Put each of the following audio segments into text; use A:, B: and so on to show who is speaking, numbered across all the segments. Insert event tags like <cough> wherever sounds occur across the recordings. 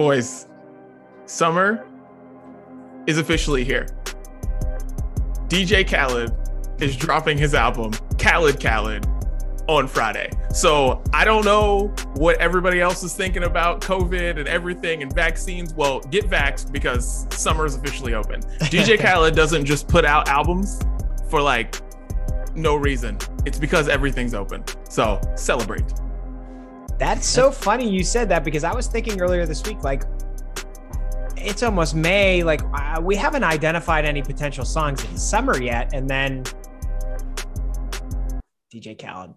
A: Boys, summer is officially here. DJ Khaled is dropping his album, Khaled Khaled, on Friday. So I don't know what everybody else is thinking about COVID and everything and vaccines. Well, get vaxxed because summer is officially open. <laughs> DJ Khaled doesn't just put out albums for like no reason. It's because everything's open. So celebrate.
B: That's so funny you said that because I was thinking earlier this week, like, it's almost May. Like, uh, we haven't identified any potential songs in the summer yet. And then DJ Khaled.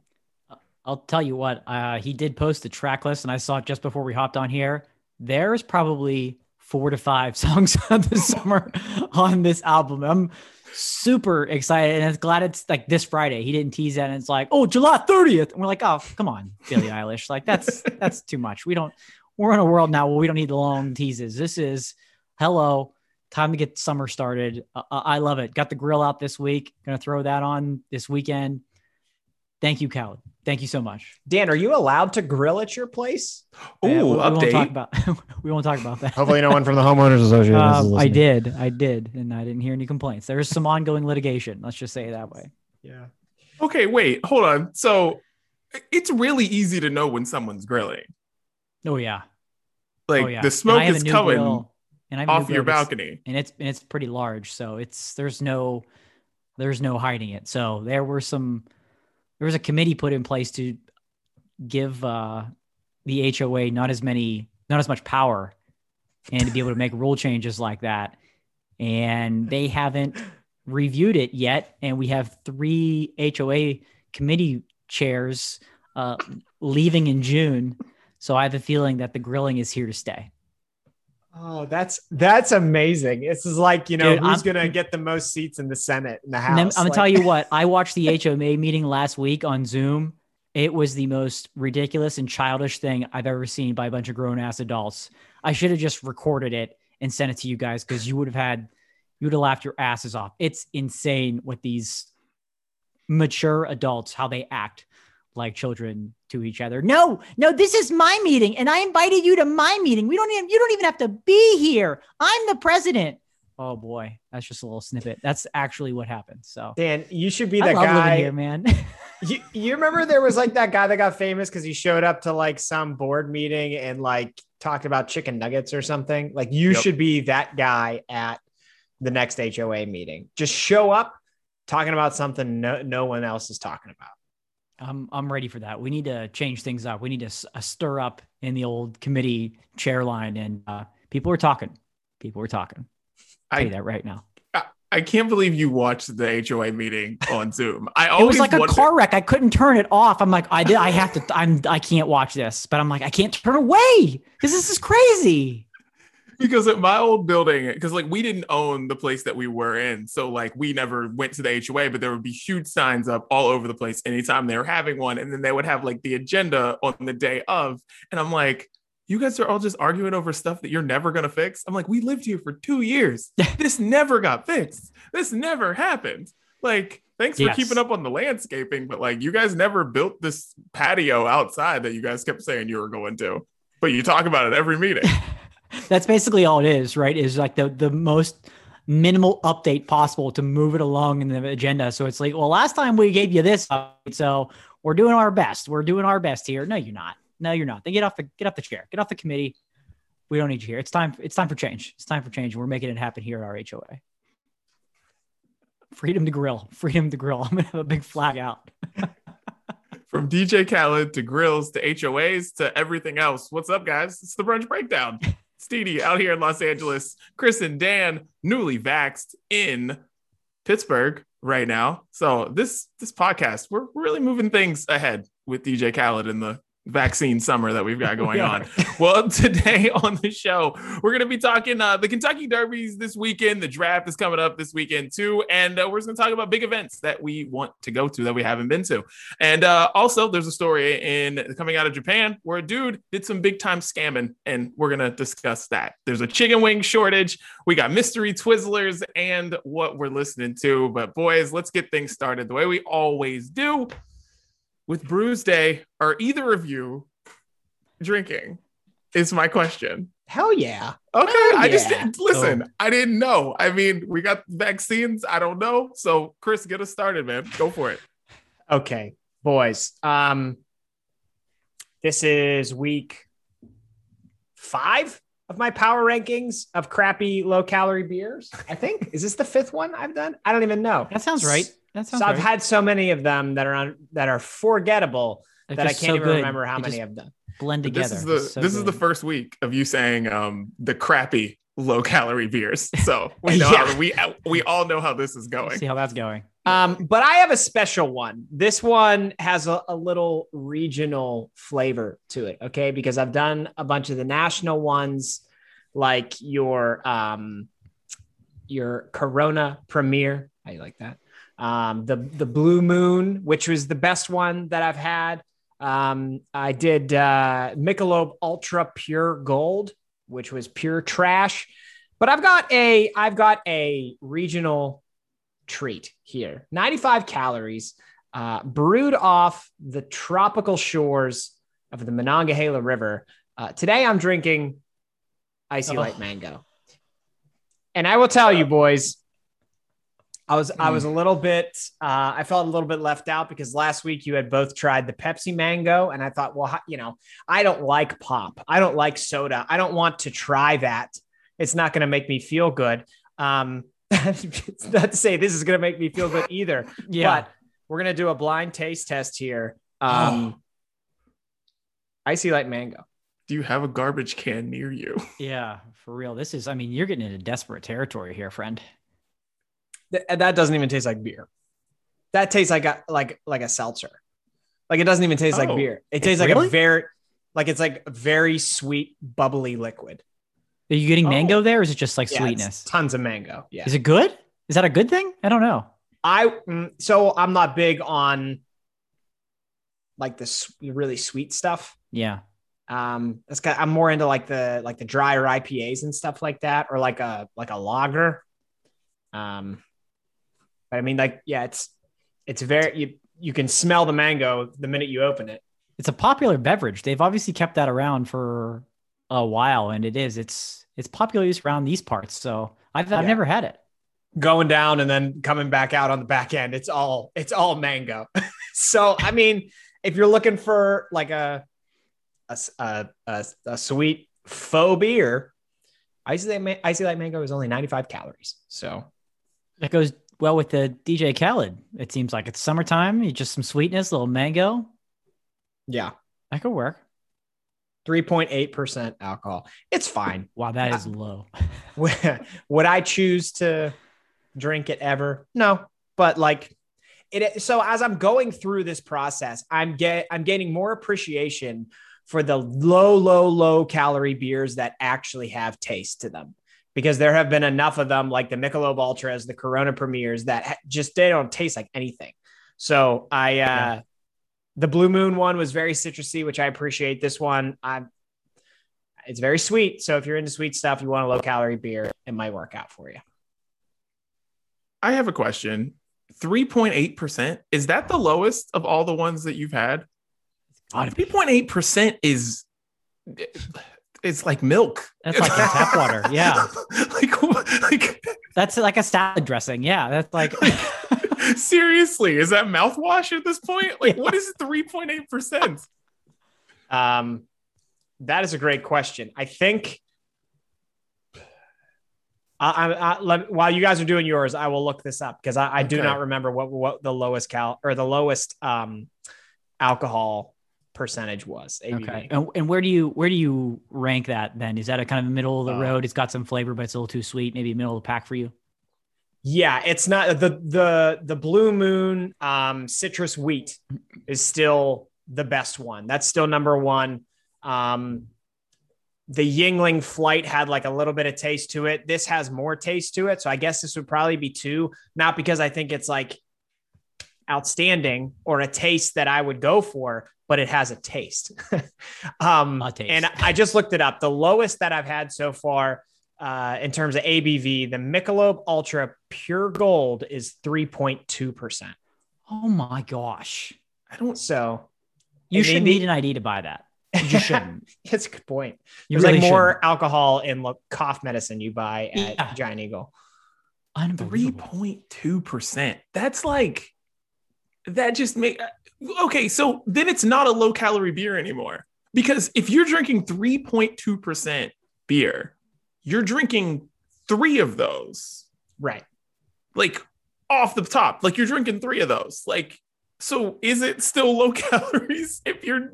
C: I'll tell you what, uh, he did post the track list, and I saw it just before we hopped on here. There's probably four to five <laughs> songs this summer on this album. I'm super excited and I'm glad it's like this Friday. He didn't tease that and it's like, oh, July 30th. And we're like, oh, come on, Billie Eilish. Like that's <laughs> that's too much. We don't we're in a world now where we don't need the long teases. This is hello, time to get summer started. Uh, I love it. Got the grill out this week. Gonna throw that on this weekend. Thank you, Khaled. Thank you so much.
B: Dan, are you allowed to grill at your place?
A: Ooh,
C: we, we
A: update.
C: won't talk about <laughs> we won't talk about that.
D: Hopefully, no one from the homeowners association. is
C: Um, I did, I did, and I didn't hear any complaints. There is some ongoing litigation. Let's just say it that way.
B: Yeah.
A: Okay, wait, hold on. So it's really easy to know when someone's grilling.
C: Oh yeah,
A: Like
C: oh yeah.
A: the
C: And
A: smoke
C: I have a
A: is
C: new
A: coming
C: grill, and I have
A: off your
C: grill that's-
A: balcony.
C: and it's and it's pretty large, so it's there's no there's no hiding it. So there were some there was a committee put in place to give uh, the HOA not as many not as much power and to be able to make rule changes like that. And they haven't reviewed it yet. And we have three HOA committee chairs uh, leaving in June. So I have a feeling that the grilling is here to stay.
B: Oh, that's that's amazing. This is like, you know,
C: Dude,
B: who's
C: I'm-
B: gonna get the most seats in the Senate in the House.
C: I'm gonna tell you what, I <laughs> watched the HOA meeting last week on Zoom. It was the most ridiculous and childish thing I've ever seen by a bunch of grown ass adults. I should have just recorded it and sent it to you guys because you would have had, you would have laughed your asses off. It's insane what these mature adults, how they act like children to each other. No, no, this is my meeting and I invited you to my meeting. We don't even, you don't even have to be here. I'm the president. Oh boy, that's just a little snippet. That's actually what happened. So
B: Dan, you should be
C: I
B: the
C: love
B: guy.
C: here, man. <laughs>
B: You, you remember there was like that guy that got famous because he showed up to like some board meeting and like talked about chicken nuggets or something. Like you
A: Yep.
B: should be that guy at the next HOA meeting. Just show up talking about something no, no one else is talking about.
C: I'm I'm ready for that. We need to change things up. We need to s- uh, stir up in the old committee chair line, and uh, people are talking. People are talking. I'll tell you that right now.
A: I can't believe you watched the HOA meeting on <laughs> Zoom. I always It
C: was like a car wreck. I couldn't turn it off. I'm like, I did. I have to. I'm. I can't watch this. But I'm like, I can't turn away because this is crazy.
A: Because at my old building, because like we didn't own the place that we were in, so like we never went to the HOA, but there would be huge signs up all over the place anytime they were having one, and then they would have like the agenda on the day of, and I'm like. You guys are all just arguing over stuff that you're never gonna fix. I'm like, we lived here for two years. <laughs> this never got fixed. This never happened. Like, thanks for keeping up on the landscaping, but like, you guys never built this patio outside that you guys kept saying you were going to. But you talk about it every meeting. <laughs>
C: That's basically all it is, right? Is like the the most minimal update possible to move it along in the agenda. So it's like, well, last time we gave you this, update, so we're doing our best. We're doing our best here. No, you're not. No, you're not. Then get off the get off the chair. Get off the committee. We don't need you here. It's time. It's time for change. It's time for change. We're making it happen here at our HOA. Freedom to grill. Freedom to grill. <laughs> I'm gonna have a big flag out. <laughs>
A: From DJ Khaled to grills to HOAs to everything else. What's up, guys? It's the brunch breakdown. Steedy out here in Los Angeles. Chris and Dan, newly vaxxed in Pittsburgh right now. So this this podcast, we're, we're really moving things ahead with DJ Khaled and the vaccine summer that we've got going on. Well, <laughs> today on the show, we're going to be talking uh, the Kentucky Derbies this weekend. The draft is coming up this weekend too, and uh, we're just going to talk about big events that we want to go to that we haven't been to. And uh, also, there's a story in coming out of Japan where a dude did some big time scamming, and we're going to discuss that. There's a chicken wing shortage. We got mystery Twizzlers and what we're listening to. But boys, let's get things started the way we always do with Brews Day. Are either of you drinking? Is my question.
B: Hell yeah.
A: Okay,
B: Oh,
A: I just didn't listen. I didn't know. I mean, we got vaccines. I don't know. So, Chris, get us started, man. Go for it.
B: Okay, boys. Um, this is week five of my power rankings of crappy low calorie beers. I think is this the fifth one I've done? I don't even know.
C: That sounds right. That sounds
B: So I've had so many of them that are on that are forgettable
C: They're
B: that I can't
C: so
B: even
C: good.
B: remember how
C: They
B: many
C: just
B: I've done.
C: blend together.
A: This is the
C: so
A: this is the first week of you saying um the crappy low calorie beers. <laughs> So we know
B: Yeah.
A: how, we we all know how this is going.
C: See how that's going.
B: Um, but I have a special one. This one has a, a little regional flavor to it, okay? Because I've done a bunch of the national ones, like your um your Corona Premier. How you like that? Um, the the Blue Moon, which was the best one that I've had. Um, I did uh Michelob Ultra Pure Gold, which was pure trash. But I've got a I've got a regional treat here 95 calories uh, brewed off the tropical shores of the monongahela river uh, today i'm drinking icy
C: Oh.
B: light mango and i will tell you boys i was i was a little bit uh, i felt a little bit left out because last week you had both tried the pepsi mango and i thought well you know i don't like pop i don't like soda i don't want to try that it's not going to make me feel good um, <laughs> it's not to say this is going to make me feel good <laughs> either,
C: Yeah.
B: but we're going to do a blind taste test here. <gasps> Um, IC Light Mango.
A: Do you have a garbage can near you?
C: yeah. For real. This is, I mean, you're getting into desperate territory here, friend.
B: Th- that doesn't even taste like beer. That tastes like a like like a seltzer. Like it doesn't even taste like
A: Oh.
B: beer. It tastes like a very like it's like a very sweet, bubbly liquid.
C: Are you getting
A: Oh.
C: mango there or is it just like
B: Yeah,
C: sweetness?
B: tons of mango. Yeah.
C: Is it good? Is that a good thing? I don't know.
B: I mm, so I'm not big on like this really sweet stuff.
C: Yeah.
B: Um, that's got, I'm more into like the like the drier IPAs and stuff like that, or like a like a lager. Um, but I mean, like, yeah, it's it's very you you can smell the mango the minute you open it.
C: It's a popular beverage. They've obviously kept that around for a while and it is. It's it's popular use around these parts. So I've I've
B: Yeah.
C: never had it.
B: Going down and then coming back out on the back end, it's all it's all mango. <laughs> so I mean, if you're looking for like a a a a sweet faux beer, IC Light, Ma- IC Light mango is only 95 calories. So
C: That goes well with the DJ Khaled. It seems like it's summertime. You just some sweetness, a little mango.
B: yeah,
C: That could work.
B: 3.8% alcohol. It's fine. <laughs>
C: Wow, that is low. <laughs>
B: Would I choose to drink it ever? No, but like it so as I'm going through this process, I'm get I'm gaining more appreciation for the low low low calorie beers that actually have taste to them. Because there have been enough of them like the Michelob Ultras, the Corona Premiers that just they don't taste like anything. So I uh
C: Yeah.
B: the Blue Moon one was very citrusy, which I appreciate. This one, I'm it's very sweet. So if you're into sweet stuff, you want a low calorie beer, it might work out for you.
A: I have a question. 3.8%. Is that the lowest of all the ones that you've had? 3.8% is it's like milk.
C: That's like tap water. Yeah. <laughs>
A: like, like
C: That's like a salad dressing. Yeah. That's like <laughs>
A: seriously, is that mouthwash at this point? <laughs> Like, what is 3.8%?
B: Um, that is a great question. I think. I, I, I, let, while you guys are doing yours, I will look this up because I, I do
A: Okay.
B: not remember what what the lowest cal or the lowest um, alcohol percentage was. ABV.
C: okay. And, and where do you where do you rank that then? Is that a kind of middle of the
B: Uh,
C: road? It's got some flavor, but it's a little too sweet. Maybe middle of the pack for you.
B: Yeah, it's not the the the Blue Moon um, citrus wheat is still the best one. That's still number one. Um, the Yuengling Flight had like a little bit of taste to it. This has more taste to it, so I guess this would probably be two. Not because I think it's like outstanding or a taste that I would go for, but it has a taste. <laughs> um,
C: A taste.
B: And I just looked it up. The lowest that I've had so far uh, in terms of ABV, the Michelob Ultra Pure Gold is 3.2%.
C: Oh my gosh.
A: I don't
B: So
C: You should need an ID to buy that. You shouldn't. <laughs>
B: It's a good point.
C: You
B: There's
C: really
B: like more
C: shouldn't.
B: alcohol in cough medicine you buy at
C: Yeah.
B: Giant Eagle.
A: Three point two percent. That's like that. Just make uh, okay. So then it's not a low calorie beer anymore because if you're drinking three point two percent beer, you're drinking three of those.
B: Right.
A: like off the top like you're drinking three of those like so is it still low <laughs> calories if you're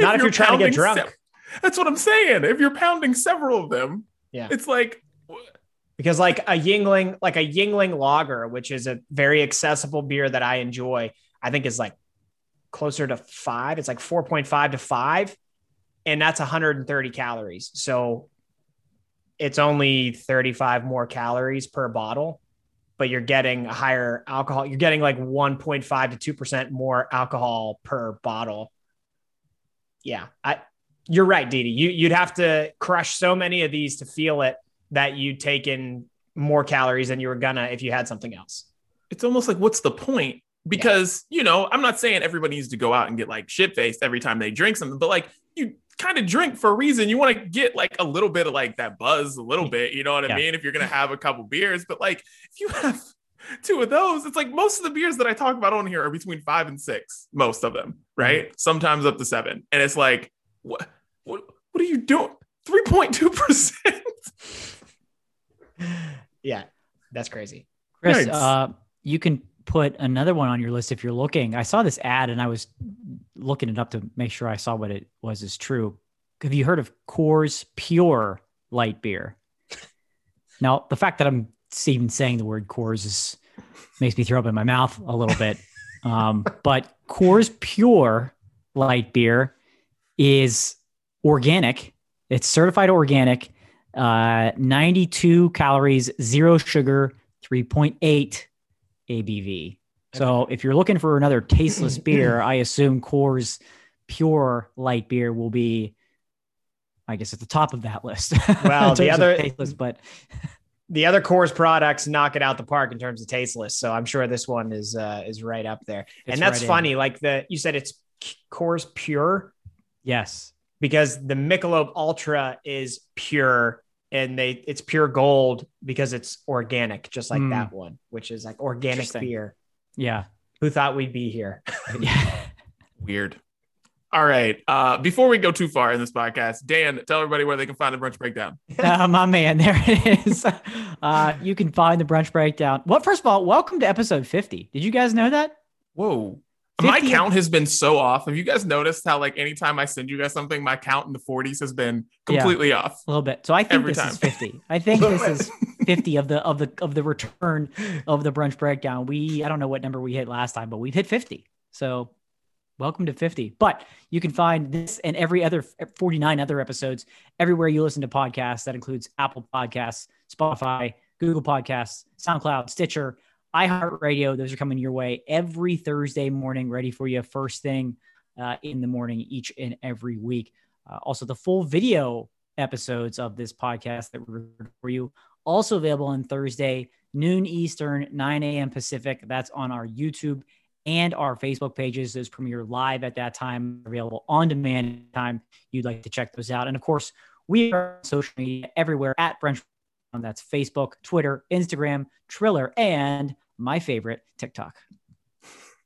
B: Not if you're trying to get drunk.
A: se- that's what i'm saying if you're pounding several of them
B: Yeah.
A: it's like
B: because like a Yuengling, like a Yuengling lager, which is a very accessible beer that I enjoy, I think is like closer to five. It's like 4.5 to five. And that's 130 calories. So it's only 35 more calories per bottle, but you're getting a higher alcohol. You're getting like 1.5 to 2% more alcohol per bottle. Yeah. I, you're right, Didi. You, you'd have to crush so many of these to feel it that you'd taken more calories than you were gonna if you had something else.
A: it's almost like what's the point? Because you know i'm not saying everybody needs to go out and get like shit faced every time they drink something but like you kind of drink for a reason. You want to get like a little bit of like that buzz a little bit you know what
C: Yeah.
A: i mean? If you're gonna have a couple beers but like if you have <laughs> two of those it's like most of the beers that i talk about on here are between five and six most of them mm-hmm. right? Sometimes up to seven. And it's like what what, what are you doing? 3.2% <laughs> <laughs>
B: Yeah, that's crazy.
C: Chris,
A: Yikes.
C: uh, you can put another one on your list if you're looking. I saw this ad and I was looking it up to make sure I saw what it was is true. Have you heard of Coors Pure Light Beer? <laughs> Now, the fact that I'm even saying the word Coors is makes me throw up in my mouth a little bit. Um, <laughs> but Coors Pure Light Beer is organic. It's certified organic, uh, 92 calories, zero sugar, 3.8 ABV. So if you're looking for another tasteless <clears throat> beer, I assume Coors Pure Light Beer will be, I guess, at the top of that list. <laughs>
B: Well, the other-
C: tasteless, but <laughs>
B: The other Coors products knock it out the park in terms of tasteless. So I'm sure this one is uh, is right up there.
C: It's
B: and that's
C: right in.
B: funny. Like the you said, it's Coors Pure
C: yes,
B: because the Michelob Ultra is pure and they it's pure gold because it's organic, just like
C: Mm.
B: that one, which is like organic beer.
C: yeah,
B: Who thought we'd be here? <laughs>
A: Weird. All right. Uh, before we go too far in this podcast, Dan, tell everybody where they can find the brunch breakdown. <laughs>
C: uh, my man, there it is. <laughs> Uh, you can find the brunch breakdown. Well, first of all, welcome to episode 50. Did you guys know that?
A: Whoa. My count has been so off. Have you guys noticed how, like, anytime I send you guys something, my count in the 40s has been
C: Yeah.
A: completely off?
C: A little bit. So I think this
A: time.
C: is 50. I think <laughs> this is 50 of the of the of the return of the brunch breakdown. We I don't know what number we hit last time, but we've hit 50. So welcome to 50. But you can find this and every other 49 other episodes everywhere you listen to podcasts. That includes Apple Podcasts, Spotify, Google Podcasts, SoundCloud, Stitcher, iHeartRadio. Those are coming your way every Thursday morning, ready for you first thing uh, in the morning each and every week. Uh, also, the full video episodes of this podcast that we record for you also available on Thursday, noon Eastern, 9 a.m. Pacific. That's on our YouTube and our Facebook pages. Those premiere live at that time, available on demand time. You'd like to check those out. And of course, we are on social media everywhere at Brunch. That's Facebook, Twitter, Instagram, Triller, and my favorite, TikTok.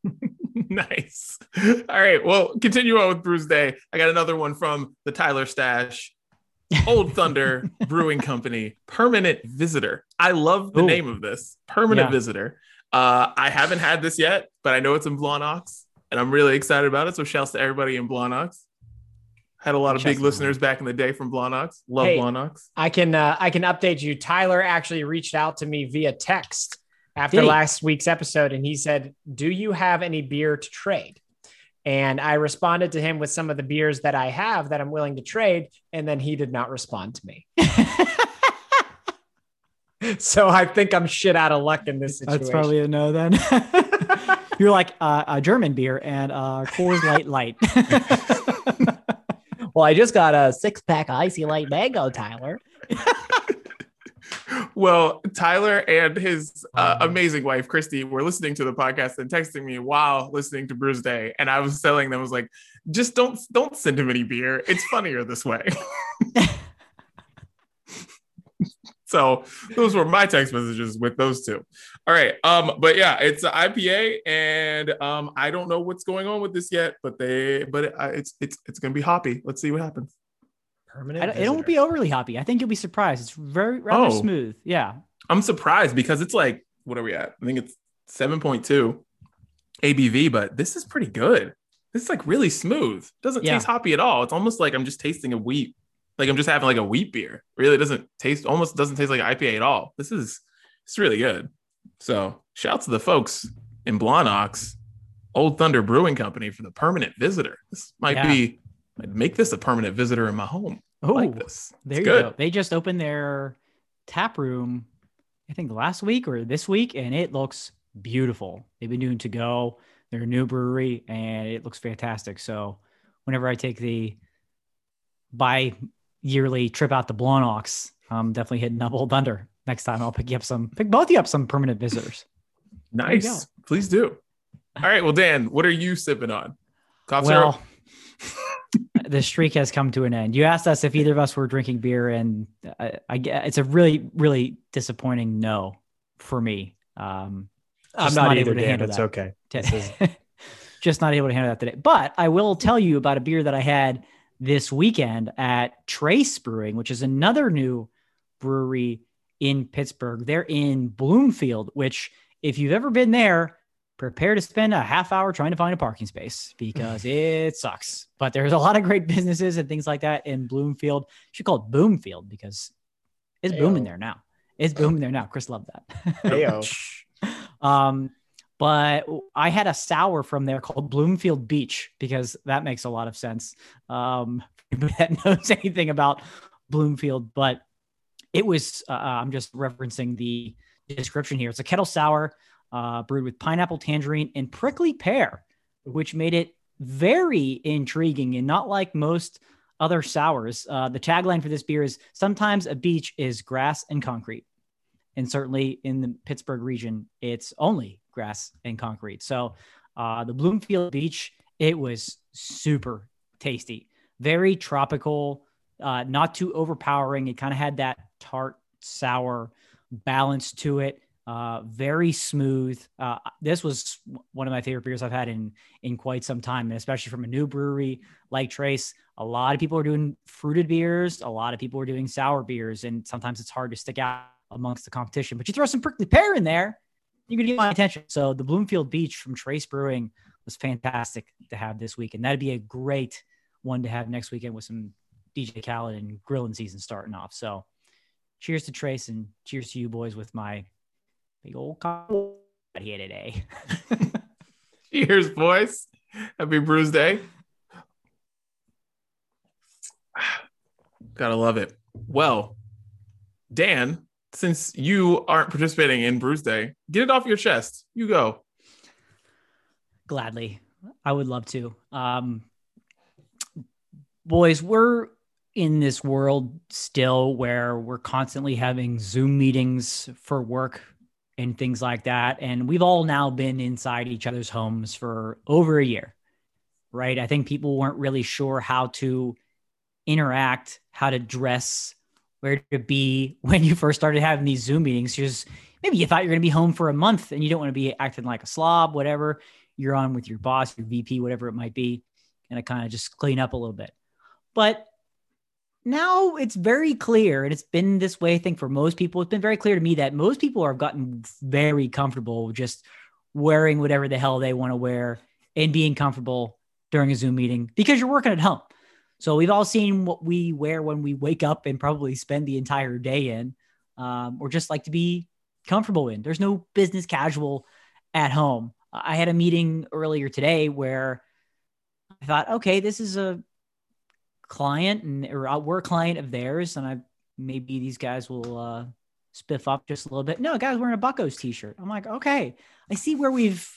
C: <laughs>
A: nice. All right. Well, continue on with Brews Day. I got another one from the Tyler Stash, Old Thunder <laughs> Brewing Company, Permanent Visitor. I love the
C: Ooh.
A: name of this, Permanent
C: Yeah.
A: Visitor. Uh, I haven't had this yet, but I know it's in Blawnox and I'm really excited about it. So, shouts to everybody in Blawnox. Had a lot of big listeners back in the day from Blawnox. Love
B: Hey.
A: Blawnox.
B: I can uh, I can update you. Tyler actually reached out to me via text after last week's episode, and he said, "Do you have any beer to trade?" And I responded to him with some of the beers that I have that I'm willing to trade, and then he did not respond to me. <laughs> So I think I'm shit out of luck in this situation.
C: That's probably a no then. <laughs> You're like uh, a German beer and uh, Coors Light Light. <laughs>
B: well, I just got a six pack IC Light mango, Tyler. <laughs>
A: Well, Tyler and his uh, amazing wife Christy were listening to the podcast and texting me while listening to Brews Day, and I was telling them, I was like, just don't don't send him any beer. It's funnier this way. <laughs> <laughs> so those were my text messages with those two. All right, um, but yeah, it's an IPA, and um, I don't know what's going on with this yet, but they, but it, it's it's it's gonna be hoppy. Let's see what happens.
B: Permanent.
C: It won't be overly hoppy. I think you'll be surprised. It's very rather
A: Oh.
C: smooth. Yeah.
A: I'm surprised because it's like, what are we at? I think it's 7.2 ABV, but this is pretty good. This is like really smooth. Doesn't
C: Yeah.
A: taste hoppy at all. It's almost like I'm just tasting a wheat, like I'm just having like a wheat beer. Really doesn't taste, almost doesn't taste like IPA at all. This is, it's really good. So shout to the folks in Blawnox, Old Thunder Brewing Company for the permanent visitor. This might
C: Yeah.
A: be, might make this a permanent visitor in my home.
C: Oh,
A: like this.
C: there
A: It's
C: you
A: good.
C: go. They just opened their tap room, I think last week or this week, and it looks beautiful. They've been doing to go. They're a new brewery, and it looks fantastic. So, whenever I take the bi yearly trip out to Blawnox, I'm definitely hitting up Old Thunder. Next time, I'll pick you up some, pick both of you up some permanent visitors. <laughs>
A: Nice. Please do. All right. Well, Dan, what are you sipping on? Cough syrup?
C: Well, <laughs> the streak has come to an end. You asked us if either of us were drinking beer, and I, I get it's a really, really disappointing no for me. Um,
B: I'm not,
C: not
B: either,
C: able to
B: Dan.
C: handle
B: It's
C: that.
B: okay. This
C: today. <laughs> just not able to handle that today. But I will tell you about a beer that I had this weekend at Trace Brewing, which is another new brewery in Pittsburgh. They're in Bloomfield, which, if you've ever been there, prepare to spend a half hour trying to find a parking space because <laughs> it sucks. But there's a lot of great businesses and things like that in Bloomfield. You should call it Boomfield because it's booming there now. It's booming there now. Chris loved that. <laughs> Um, but I had a sour from there called Bloomfield Beach because that makes a lot of sense. Um, <laughs> that <laughs> knows anything about Bloomfield, but it was, uh, I'm just referencing the description here. It's a kettle sour, uh, brewed with pineapple, tangerine, and prickly pear, which made it very intriguing and not like most other sours. Uh, the tagline for this beer is sometimes a beach is grass and concrete and certainly in the Pittsburgh region, it's only grass and concrete. So uh, the Bloomfield Beach, it was super tasty, very tropical, uh, not too overpowering. It kind of had that tart, sour balance to it. Uh, very smooth. Uh, this was one of my favorite beers I've had in in quite some time, and especially from a new brewery like Trace. A lot of people are doing fruited beers. A lot of people are doing sour beers, and sometimes it's hard to stick out amongst the competition. But you throw some prickly pear in there, you're gonna get my attention. So the Bloomfield Beach from Trace Brewing was fantastic to have this week, and that'd be a great one to have next weekend with some DJ Khaled and grilling season starting off. So cheers to Trace and cheers to you boys with my big old coffee here today. <laughs>
A: Cheers, boys. Happy Brews Day. <sighs> Gotta love it. Well, Dan, since you aren't participating in Brews Day, get it off your chest. You go.
C: Gladly. I would love to. Um, boys, we're in this world still where we're constantly having Zoom meetings for work and things like that. And we've all now been inside each other's homes for over a year, right? I think people weren't really sure how to interact, how to dress, where to be <laughs> when you first started having these Zoom meetings. Just maybe you thought you're going to be home for a month and you don't want to be acting like a slob, whatever. You're on with your boss, your VP, whatever it might be, and to kind of just clean up a little bit. But now it's very clear, and it's been this way, I think, for most people. It's been very clear to me that most people have gotten very comfortable just wearing whatever the hell they want to wear and being comfortable during a Zoom meeting because you're working at home. So we've all seen what we wear when we wake up and probably spend the entire day in, um, or just like to be comfortable in. There's no business casual at home. I had a meeting earlier today where I thought, okay, this is a client and or we're a client of theirs, and I maybe these guys will uh, spiff up just a little bit. No, guy's wearing a Buccos t-shirt. I'm like, okay, I see where we've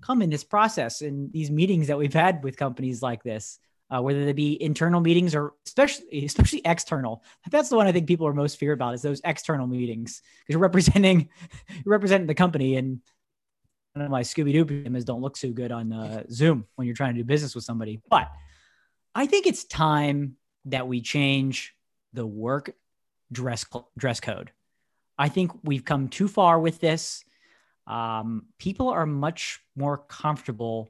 C: come in this process and these meetings that we've had with companies like this. Uh, whether they be internal meetings or especially especially external. That's the one I think people are most feared about is those external meetings because you're representing <laughs> you're representing the company and one of my Scooby Doo is don't look so good on uh, Zoom when you're trying to do business with somebody. But I think it's time that we change the work dress dress code. I think we've come too far with this. Um, people are much more comfortable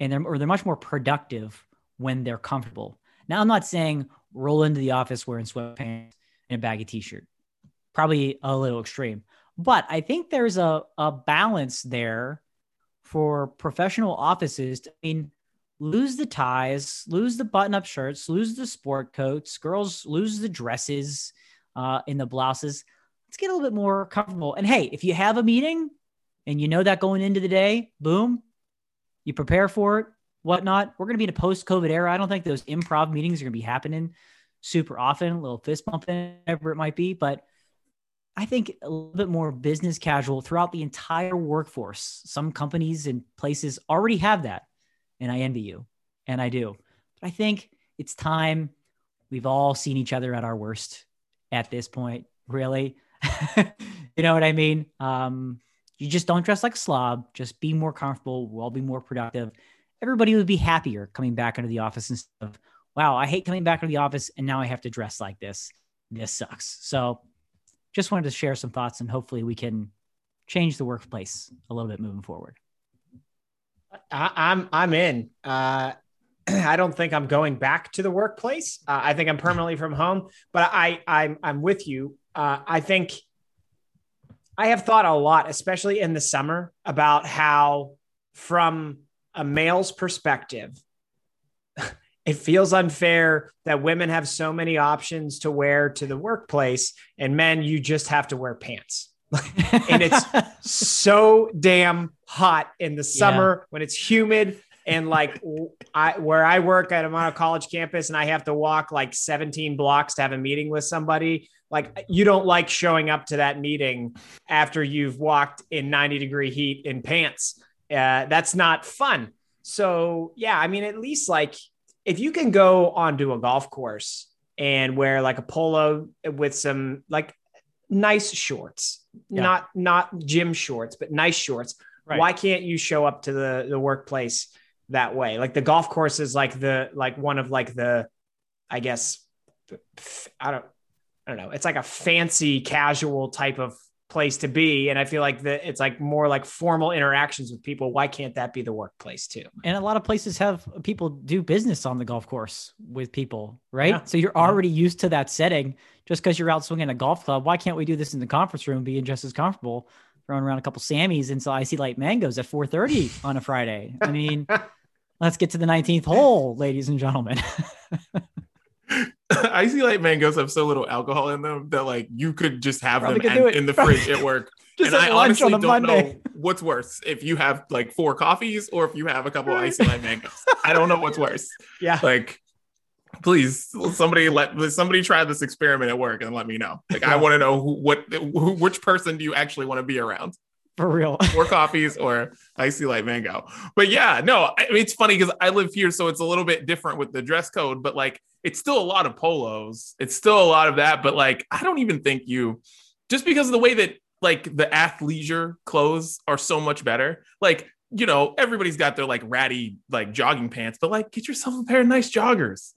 C: and they're or they're much more productive when they're comfortable. Now, I'm not saying roll into the office wearing sweatpants and a baggy t-shirt. Probably a little extreme. But I think there's a, a balance there for professional offices. To, I mean, lose the ties, lose the button-up shirts, lose the sport coats, girls lose the dresses uh, in the blouses. Let's get a little bit more comfortable. And hey, if you have a meeting and you know that going into the day, boom, you prepare for it, whatnot. We're going to be in a post-COVID era. I don't think those improv meetings are going to be happening super often, a little fist bumping, whatever it might be. But I think a little bit more business casual throughout the entire workforce. Some companies and places already have that, and I envy you, and I do. But I think it's time. We've all seen each other at our worst at this point, really. <laughs> you know what I mean? Um, you just don't dress like a slob. Just be more comfortable. We'll all be more productive. Everybody would be happier coming back into the office instead of, wow, I hate coming back into the office and now I have to dress like this. This sucks. So just wanted to share some thoughts and hopefully we can change the workplace a little bit moving forward.
B: I, I'm I'm in. Uh, <clears throat> I don't think I'm going back to the workplace. Uh, I think I'm permanently from home. But I I'm I'm with you. Uh, I think I have thought a lot, especially in the summer, about how from a male's perspective, <laughs> it feels unfair that women have so many options to wear to the workplace and men you just have to wear pants <laughs> and it's so damn hot in the summer yeah. when it's humid and like I where I work at a college campus and I have to walk like 17 blocks to have a meeting with somebody like you don't like showing up to that meeting after you've walked in 90 degree heat in pants uh, that's not fun so yeah i mean at least like if you can go onto a golf course and wear like a polo with some like nice shorts yeah. not not gym shorts but nice shorts right. why can't you show up to the the workplace that way like the golf course is like the like one of like the i guess i don't I don't know. It's like a fancy, casual type of place to be. And I feel like that it's like more like formal interactions with people. Why can't that be the workplace too?
C: And a lot of places have people do business on the golf course with people, right? Yeah. So you're already yeah. used to that setting. Just because you're out swinging a golf club, why can't we do this in the conference room, being just as comfortable, throwing around a couple Sammys until IC Light mangoes at 4:30 on a Friday? I mean, <laughs> let's get to the 19th hole, ladies and gentlemen. <laughs> <laughs>
A: IC Light mangoes have so little alcohol in them that like you could just have Probably them in the fridge at work. <laughs> just and I honestly don't Monday. know what's worse if you have like four coffees or if you have a couple of IC Light <laughs> mangoes. I don't know what's worse.
B: Yeah.
A: Like please somebody let somebody try this experiment at work and let me know. Like yeah. I want to know who, what who, which person do you actually want to be around?
C: for real.
A: Four coffees or IC Light mango. But yeah, no, I mean, it's funny because I live here, so it's a little bit different with the dress code, but like it's still a lot of polos. It's still a lot of that, but like I don't even think you just because of the way that like the athleisure clothes are so much better. Like, you know, everybody's got their like ratty like jogging pants, but like get yourself a pair of nice joggers.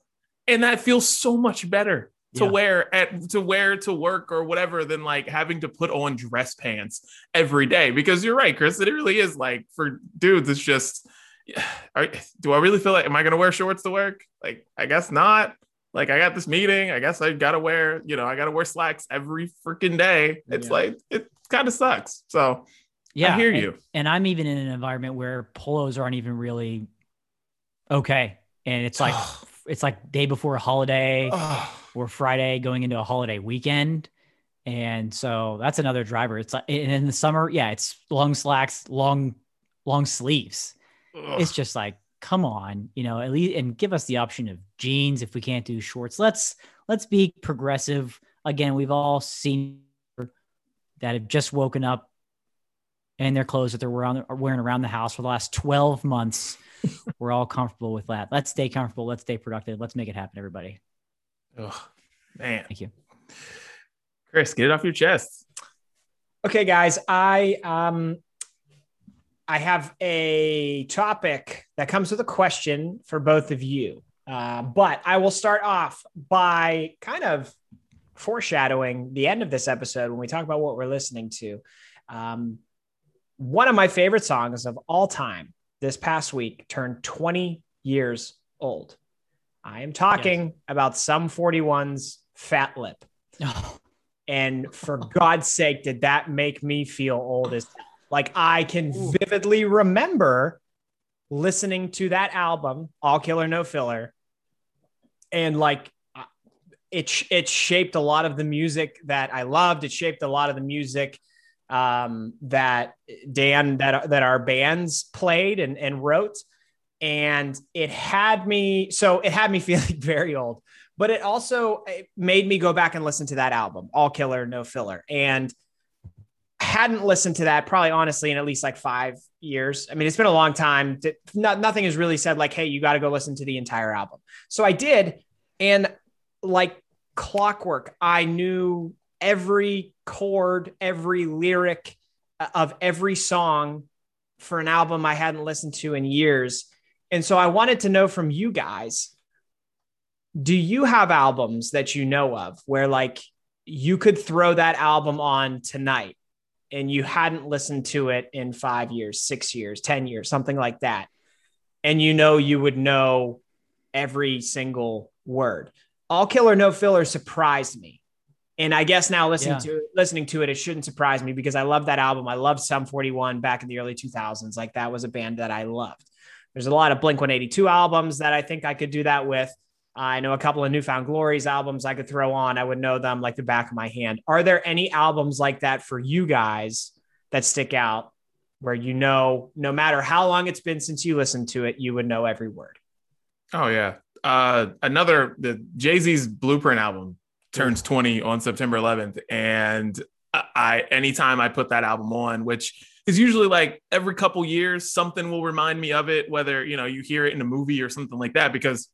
A: And that feels so much better to yeah. wear at to wear to work or whatever than like having to put on dress pants every day because you're right chris it really is like for dudes it's just <sighs> are, do i really feel like am i going to wear shorts to work like i guess not like i got this meeting i guess i gotta wear you know i gotta wear slacks every freaking day it's yeah. like it kind of sucks so yeah i hear
C: and,
A: you
C: and i'm even in an environment where polos aren't even really okay and it's like <sighs> it's like day before a holiday <sighs> or Friday going into a holiday weekend. And so that's another driver. It's like and in the summer, yeah, it's long slacks, long, long sleeves. Ugh. It's just like, come on, you know, at least and give us the option of jeans if we can't do shorts. Let's let's be progressive. Again, we've all seen that have just woken up and their clothes that they're wearing, wearing around the house for the last 12 months. <laughs> We're all comfortable with that. Let's stay comfortable. Let's stay productive. Let's make it happen, everybody.
A: Oh, man.
C: Thank you.
A: Chris, get it off your chest.
B: Okay, guys, I um I have a topic that comes with a question for both of you. Uh, but I will start off by kind of foreshadowing the end of this episode when we talk about what we're listening to. Um, one of my favorite songs of all time this past week turned 20 years old. I am talking yes. about Sum 41's Fat Lip. <laughs> and for God's sake, did that make me feel old as like I can vividly remember listening to that album, All Killer No Filler, and like it it shaped a lot of the music that I loved. It shaped a lot of the music um, that Dan that that our bands played and and wrote, and it had me so it had me <laughs> feeling very old. But it also it made me go back and listen to that album, All Killer No Filler, and hadn't listened to that probably honestly in at least like five years. I mean, it's been a long time. Not, nothing has really said like, hey, you got to go listen to the entire album. So I did. And like clockwork, I knew every chord, every lyric uh, of every song for an album I hadn't listened to in years. And so I wanted to know from you guys do you have albums that you know of where like you could throw that album on tonight and you hadn't listened to it in five years, six years, 10 years, something like that. And you know, you would know every single word. All killer, no filler surprised me. And I guess now listening yeah. to listening to it, it shouldn't surprise me because I love that album. I loved Sum 41 back in the early 2000s. Like that was a band that I loved. There's a lot of Blink 182 albums that I think I could do that with. I know a couple of New Found Glory's albums I could throw on. I would know them like the back of my hand. Are there any albums like that for you guys that stick out where you know, no matter how long it's been since you listened to it, you would know every word?
A: Oh, yeah. Uh, another, the Jay Z's Blueprint album turns 20 on September 11th. And I, anytime I put that album on, which is usually like every couple years, something will remind me of it, whether, you know, you hear it in a movie or something like that, because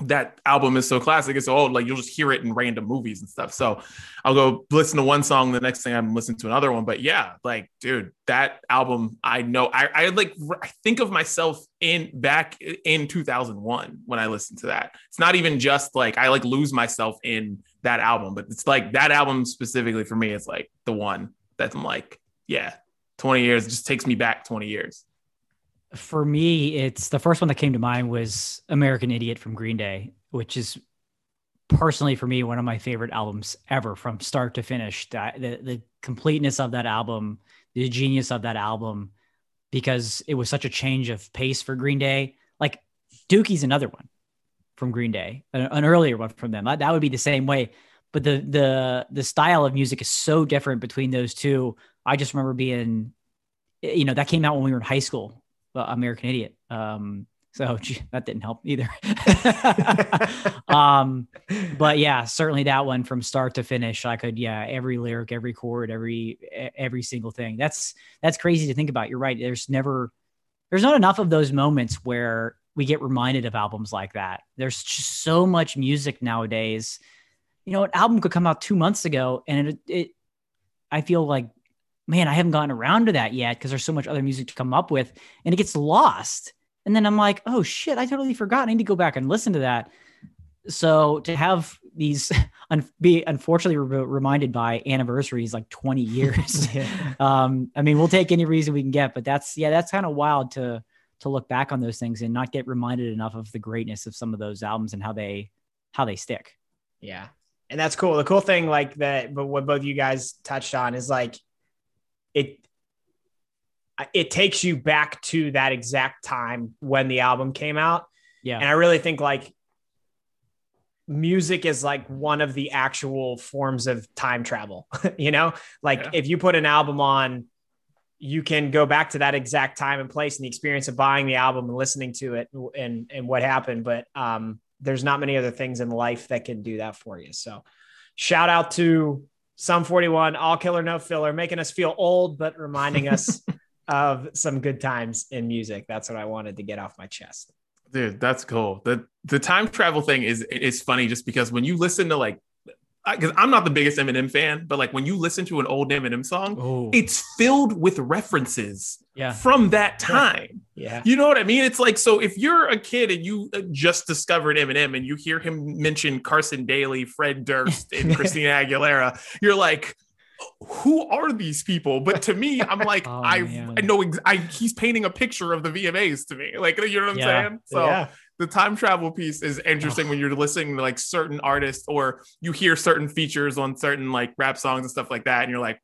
A: that album is so classic. It's so old, like you'll just hear it in random movies and stuff. So I'll go listen to one song, the next thing I'm listening to another one. But yeah, like, dude, that album, I know, I, I like, I think of myself in back in 2001 when I listen to that. It's not even just like I like lose myself in that album, but it's like that album specifically for me is like the one that I'm like, yeah, 20 years just takes me back 20 years
C: for me, it's the first one that came to mind was American Idiot from Green Day, which is personally for me one of my favorite albums ever from start to finish. That the, the completeness of that album, the genius of that album, because it was such a change of pace for Green Day. Like Dookie's another one from Green Day, an, an earlier one from them. That would be the same way. But the the the style of music is so different between those two. I just remember being, you know, that came out when we were in high school well, American Idiot. Um, so <laughs> gee, that didn't help either. <laughs> um, but yeah, certainly that one from start to finish, I could, yeah, every lyric, every chord, every every single thing. That's that's crazy to think about. You're right. There's never, there's not enough of those moments where we get reminded of albums like that. There's just so much music nowadays. You know, an album could come out two months ago, and it, it I feel like man, I haven't gotten around to that yet because there's so much other music to come up with and it gets lost. And then I'm like, oh shit, I totally forgot. I need to go back and listen to that. So to have these <laughs> un- be unfortunately re- reminded by anniversaries like 20 <laughs> years. yeah. um, I mean, we'll take any reason we can get, but that's yeah, that's kind of wild to to look back on those things and not get reminded enough of the greatness of some of those albums and how they how they stick.
B: Yeah. And that's cool. The cool thing, like that, but what both you guys touched on is like it it takes you back to that exact time when the album came out.
C: Yeah.
B: And I really think like music is like one of the actual forms of time travel, <laughs> you know? Like yeah. if you put an album on, you can go back to that exact time and place and the experience of buying the album and listening to it and and what happened. But um, there's not many other things in life that can do that for you. So shout out to Sum 41, all killer, no filler, making us feel old, but reminding us <laughs> of some good times in music. That's what I wanted to get off my chest.
A: Dude, that's cool. The the time travel thing is is funny just because when you listen to like because I'm not the biggest Eminem fan, but like when you listen to an old Eminem song,
C: Oh,
A: it's filled with references
C: yeah.
A: from that time.
B: Yeah.
A: You know what I mean? It's like so if you're a kid and you uh, just discovered Eminem and you hear him mention Carson Daly, Fred Durst, and <laughs> Christina Aguilera, you're like, who are these people? But to me, I'm <laughs> like,
C: Oh,
A: I. I know ex- I, he's painting a picture of the VMAs to me. Like, you know what I'm
C: Yeah.
A: saying? So
B: yeah.
A: The time travel piece is interesting when you're listening to like certain artists or you hear certain features on certain like rap songs and stuff like that, and you're like,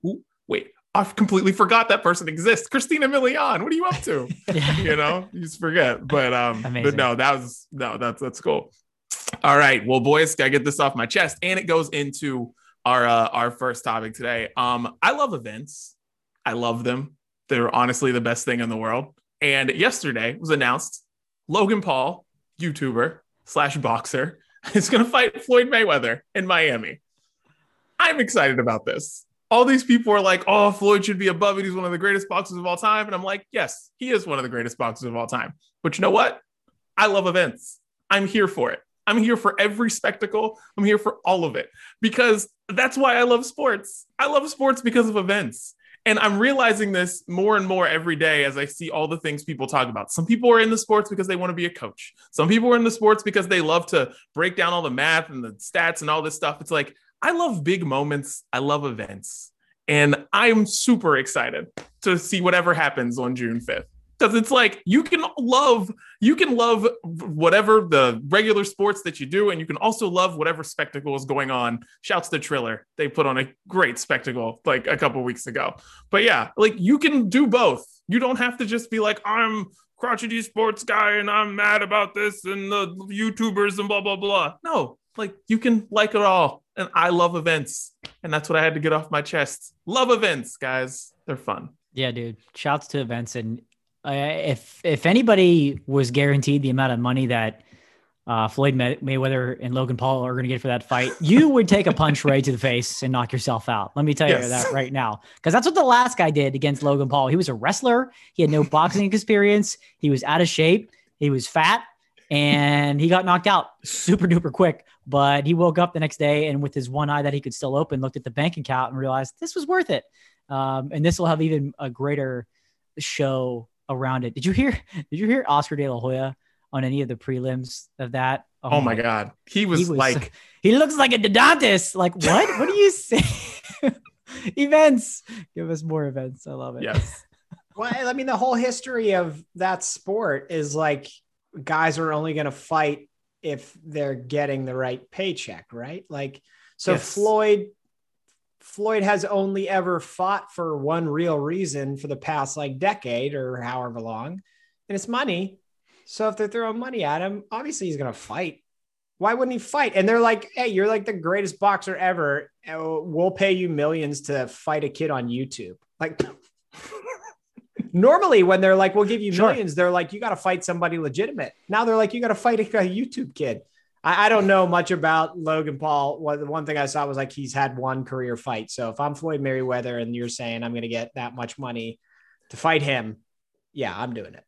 A: wait, I completely forgot that person exists. Christina Milian, what are you up to? <laughs>
C: Yeah.
A: you know, you just forget. But um, but no, that was no, that's that's cool. All right, well, boys, gotta get this off my chest, and it goes into our uh, our first topic today. Um, I love events. I love them. They're honestly the best thing in the world. And yesterday was announced Logan Paul, YouTuber slash boxer, <laughs> is going to fight Floyd Mayweather in Miami. I'm excited about this. All these people are like, oh, Floyd should be above it. He's one of the greatest boxers of all time. And I'm like, yes, he is one of the greatest boxers of all time. But you know what? I love events. I'm here for it. I'm here for every spectacle. I'm here for all of it because that's why I love sports. I love sports because of events. And I'm realizing this more and more every day as I see all the things people talk about. Some people are in the sports because they want to be a coach. Some people are in the sports because they love to break down all the math and the stats and all this stuff. It's like, I love big moments. I love events. And I'm super excited to see whatever happens on June 5th. Because it's like you can love you can love whatever the regular sports that you do, and you can also love whatever spectacle is going on. Shouts to Triller. They put on a great spectacle like a couple weeks ago. But yeah, like you can do both. You don't have to just be like, I'm crotchety sports guy and I'm mad about this and the YouTubers and blah blah blah. No, like you can like it all. And I love events. And that's what I had to get off my chest. Love events, guys. They're fun.
C: Yeah, dude. Shouts to events, and uh, if if anybody was guaranteed the amount of money that uh, Floyd May- Mayweather and Logan Paul are going to get for that fight, <laughs> you would take a punch right to the face and knock yourself out. Let me tell
A: Yes.
C: you that right now, because that's what the last guy did against Logan Paul. He was a wrestler. He had no <laughs> boxing experience. He was out of shape. He was fat. And he got knocked out super duper quick, but he woke up the next day and with his one eye that he could still open, looked at the bank account and realized this was worth it. Um, and this will have even a greater show around it. Did you hear? <laughs> Did you hear Oscar De La Hoya on any of the prelims of that?
A: Oh, my oh, god. He was,
C: He was
A: like <laughs>
C: He looks like a Dodontis. Like what? what do you <laughs> say? events. Give us more events. I love it.
A: yes.
B: Well, I mean, the whole history of that sport is like guys are only going to fight if they're getting the right paycheck, right? Like, so
A: Yes.
B: Floyd, Floyd has only ever fought for one real reason for the past like decade or however long, and it's money. So if they're throwing money at him, obviously he's going to fight. Why wouldn't he fight? And they're like, "Hey, you're like the greatest boxer ever. Uh, We'll pay you millions to fight a kid on YouTube." Like, <laughs> normally when they're like, "We'll give you
C: Sure.
B: millions," they're like, "You got to fight somebody legitimate." Now they're like, "You got to fight a, a YouTube kid." I, I don't know much about Logan Paul. Well, the one thing I saw was like he's had one career fight. So if I'm Floyd Mayweather and you're saying I'm going to get that much money to fight him, yeah, I'm doing it.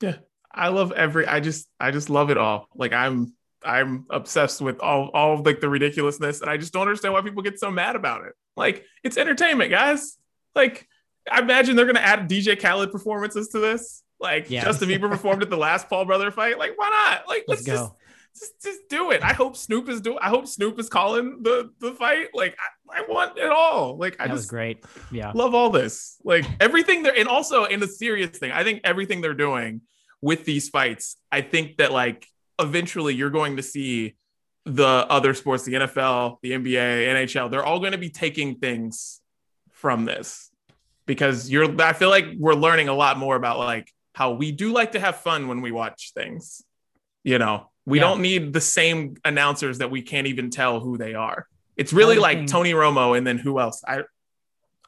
A: Yeah, I love every I just I just love it all. Like I'm I'm obsessed with all all of like the ridiculousness and I just don't understand why people get so mad about it. Like it's entertainment, guys. Like I imagine they're gonna add DJ Khaled performances to this. Like
C: Yeah.
A: Justin Bieber performed at the last Paul Brother fight. Like why not? Like let's,
C: Let's
A: just
C: go.
A: just just do it. I hope Snoop is doing. I hope Snoop is calling the the fight. Like I, I want it all. Like I
C: That was
A: just
C: great. Yeah.
A: love all this. Like everything they're and also in a serious thing, I think everything they're doing with these fights, I think that like eventually you're going to see the other sports, the NFL, the NBA, NHL, they're all going to be taking things from this because you're I feel like we're learning a lot more about like how we do like to have fun when we watch things. You know, we
C: Yeah.
A: don't need the same announcers that we can't even tell who they are. It's really like Tony Romo and then who else? I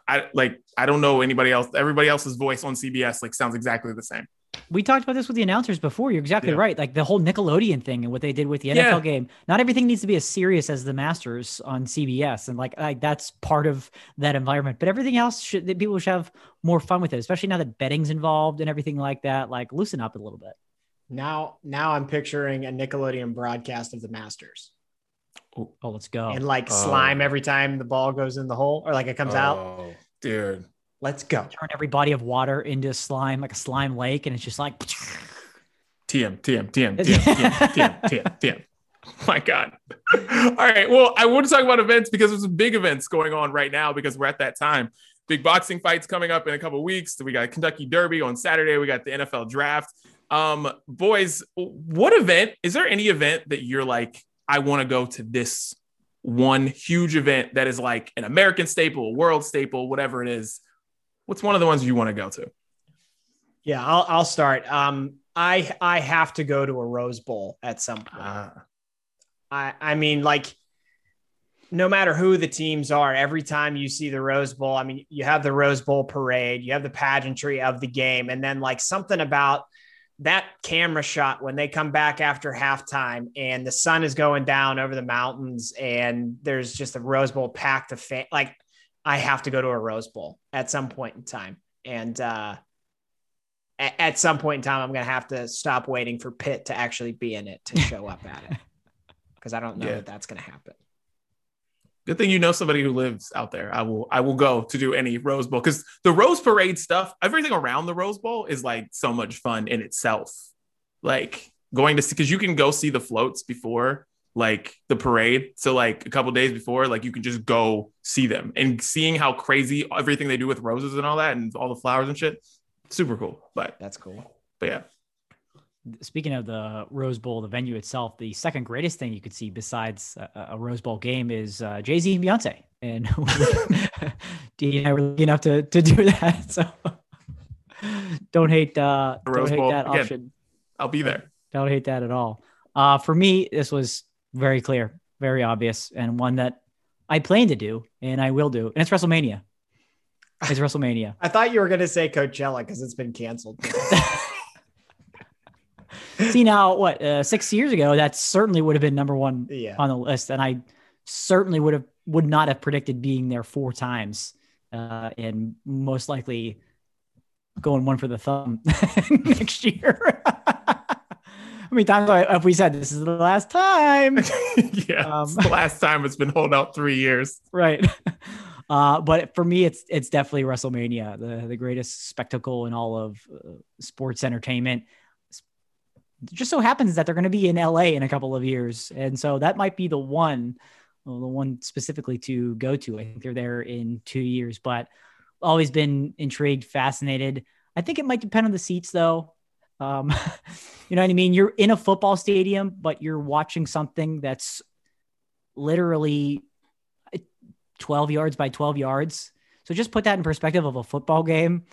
A: I like I don't know anybody else. Everybody else's voice on CBS like sounds exactly the same.
C: We talked about this with the announcers before. You're exactly
A: Yeah.
C: right. Like the whole Nickelodeon thing and what they did with the NFL
A: Yeah.
C: game. Not everything needs to be as serious as the Masters on CBS, and like, like that's part of that environment. But everything else should that people should have more fun with it, especially now that betting's involved and everything like that. Like loosen up a little bit.
B: Now, now I'm picturing a Nickelodeon broadcast of the Masters
C: Oh, oh let's go.
B: and like
A: Oh.
B: slime every time the ball goes in the hole or like it comes out.
A: Oh, dude.
B: Let's go.
C: Turn every body of water into slime, like a slime lake, and it's just like
A: TM, TM, TM, TM, TM, TM, TM, TM. <laughs> My God. All right. Well, I want to talk about events because there's some big events going on right now because we're at that time. Big boxing fights coming up in a couple weeks. We got Kentucky Derby on Saturday. We got the NFL draft. Um, boys, what event is there any event that you're like, I want to go to this one huge event that is like an American staple, a world staple, whatever it is? What's one of the ones you want to go to?
B: Yeah, I'll I'll start. Um, I I have to go to a Rose Bowl at some point.
A: Ah,
B: I I mean, like, no matter who the teams are, every time you see the Rose Bowl, I mean, you have the Rose Bowl parade, you have the pageantry of the game, and then like something about that camera shot when they come back after halftime and the sun is going down over the mountains and there's just a Rose Bowl packed of fan. Like, I have to go to a Rose Bowl at some point in time, and uh, at, at some point in time, I'm going to have to stop waiting for Pitt to actually be in it to show up at it <laughs> because I don't know
A: Yeah.
B: that that's going to happen.
A: Good thing you know somebody who lives out there. I will I will go to do any Rose Bowl because the Rose Parade stuff, everything around the Rose Bowl is like so much fun in itself. Like going to see because you can go see the floats before like the parade. So like a couple days before, like you can just go see them and seeing how crazy everything they do with roses and all that and all the flowers and shit. Super cool. But
B: That's cool.
A: but yeah.
C: Speaking of the Rose Bowl, the venue itself, the second greatest thing you could see besides a, a Rose Bowl game is uh, Jay Z and Beyonce. And <laughs> <laughs> D and I were lucky enough to, to do that. <laughs> So don't hate uh,
A: The
C: don't
A: Rose
C: hate
A: Bowl,
C: that
A: again.
C: option.
A: I'll be there.
C: Don't hate that at all. Uh, for me, this was very clear, very obvious, and one that I plan to do and I will do. And it's WrestleMania. It's WrestleMania. <laughs>
B: I thought you were going to say Coachella because it's been canceled. <laughs> <laughs>
C: See now, what uh, six years ago, that certainly would have been number one
B: yeah.
C: on the list, and I certainly would have would not have predicted being there four times, uh, and most likely going one for the thumb next year. Many times have we said this is the last time? <laughs>
A: yeah.
C: Um,
A: the last time it's been holding out three years.
C: right. <laughs> Uh, but for me, it's it's definitely WrestleMania, the the greatest spectacle in all of uh, sports entertainment. It just so happens that they're going to be in LA in a couple of years, and so that might be the one, well, the one specifically to go to. I think they're there in two years, but always been intrigued, fascinated. I think it might depend on the seats, though. Um, <laughs> you know what I mean? You're in a football stadium, but you're watching something that's literally 12 yards by 12 yards. So just put that in perspective of a football game.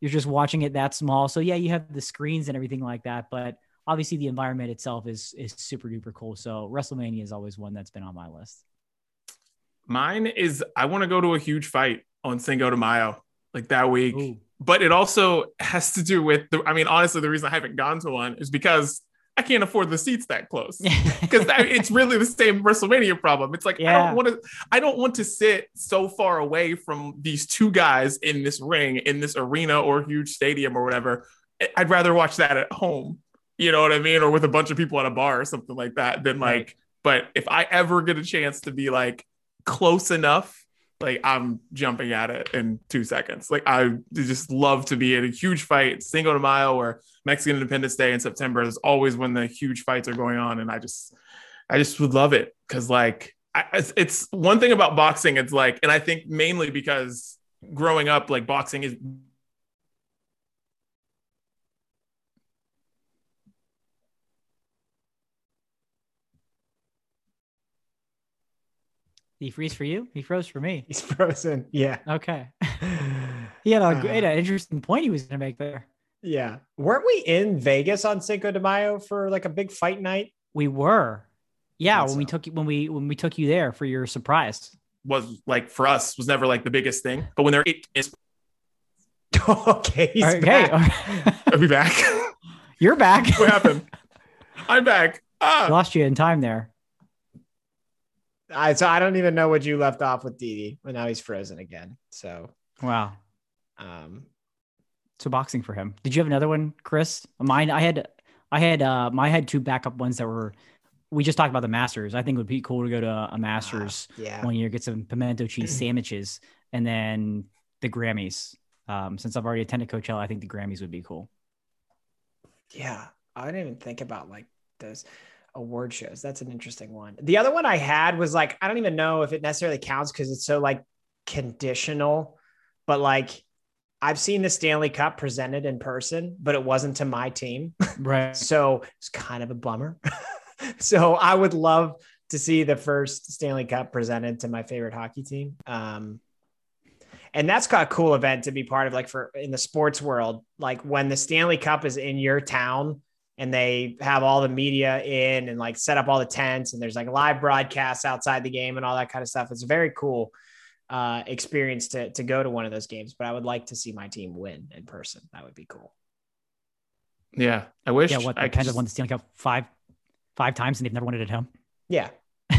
C: You're just watching it that small. So yeah, you have the screens and everything like that, but obviously the environment itself is is super duper cool. So WrestleMania is always one that's been on my list.
A: Mine is I want to go to a huge fight on Cinco de Mayo like that week.
C: Ooh.
A: But it also has to do with the I mean, honestly, the reason I haven't gone to one is because I can't afford the seats that close. <laughs> Because it's really the same WrestleMania problem. It's like I don't want to I don't want to sit so far away from these two guys in this ring, in this arena or huge stadium or whatever. I'd rather watch that at home. You know what I mean? Or with a bunch of people at a bar or something like that than like,
C: Right.
A: but if I ever get a chance to be like close enough, like I'm jumping at it in two seconds. Like I just love to be in a huge fight, Cinco de Mayo or Mexican Independence Day in September is always when the huge fights are going on, and I just, I just would love it because like I, it's one thing about boxing. It's like, and I think mainly because growing up, like boxing is
C: He freeze for you? He froze for me.
B: He's frozen. Yeah.
C: Okay. He had a <sighs>
B: Uh,
C: great, an interesting point he was going to make there.
B: Yeah. Weren't we in Vegas on Cinco de Mayo for like a big fight night?
C: We were, yeah.
B: Think
C: When we took you, when we when we took you there for your surprise.
A: was like for us was never like the biggest thing, but when they're it is <laughs>
B: okay. He's
C: Okay.
B: back.
A: I'll be back. <laughs>
C: You're back.
A: What happened? I'm back. Ah.
C: Lost you in time there.
B: I so I don't even know what you left off with Didi, but now he's frozen again. So
C: Wow.
B: um
C: So boxing for him. Did you have another one, Chris? Mine, I had, I had, um, I had two backup ones that were. We just talked about the Masters. I think it would be cool to go to a Masters
B: yeah.
C: one year, get some pimento cheese <clears throat> sandwiches, and then the Grammys. Um, since I've already attended Coachella, I think the Grammys would be cool.
B: Yeah. I didn't even think about like those award shows. That's an interesting one. The other one I had was like, I don't even know if it necessarily counts because it's so like conditional, but like I've seen the Stanley Cup presented in person, but it wasn't to my team.
C: Right. <laughs>
B: So it's kind of a bummer. <laughs> so I would love to see the first Stanley Cup presented to my favorite hockey team. Um, and that's got a cool event to be part of, like for in the sports world, like when the Stanley Cup is in your town and they have all the media in and like set up all the tents and there's like live broadcasts outside the game and all that kind of stuff. It's a very cool uh, experience to to go to one of those games. But I would like to see my team win in person. That would be cool.
A: Yeah, I wish
C: Yeah. What
A: I
C: the
A: could
C: Pens have
A: just-
C: won the Stanley Cup five, five times, and they've never won it at home.
B: Yeah, <laughs>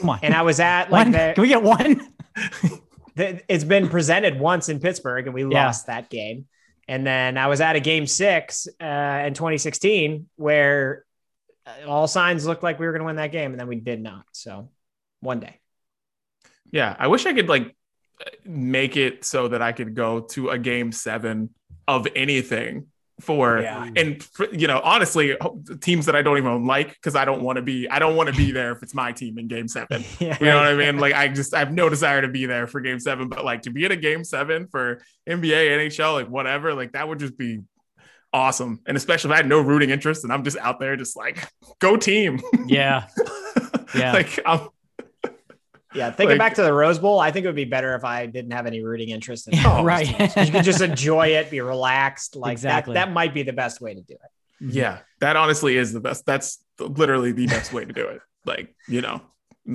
C: Come on.
B: and I was at like the,
C: Can we get one? <laughs>
B: the, it's been presented once in Pittsburgh and we
C: Yeah.
B: lost that game. And then I was at a game six uh, in 2016 where uh, all signs looked like we were going to win that game, and then we did not. So one day.
A: Yeah, I wish I could like make it so that I could go to a game seven of anything for
B: Yeah.
A: and you know honestly teams that I don't even like because I don't want to be I don't want to be there if it's my team in game seven. <laughs>
B: Yeah,
A: You know what I mean? Like I just I have no desire to be there for game seven, but like to be in a game seven for NBA, NHL, like whatever, like that would just be awesome. And especially if I had no rooting interest and I'm just out there just like go team.
C: Yeah. <laughs> Yeah.
A: like I'm
B: Yeah, thinking
A: Like-
B: back to the Rose Bowl, I think it would be better if I didn't have any rooting interest in <laughs> it.
A: Oh,
C: right.
B: you could just enjoy it, be relaxed. Like
C: Exactly.
B: that, that might be the best way to do it. Mm-hmm.
A: Yeah, that honestly is the best. That's literally the best way to do it. <laughs> Like, you know,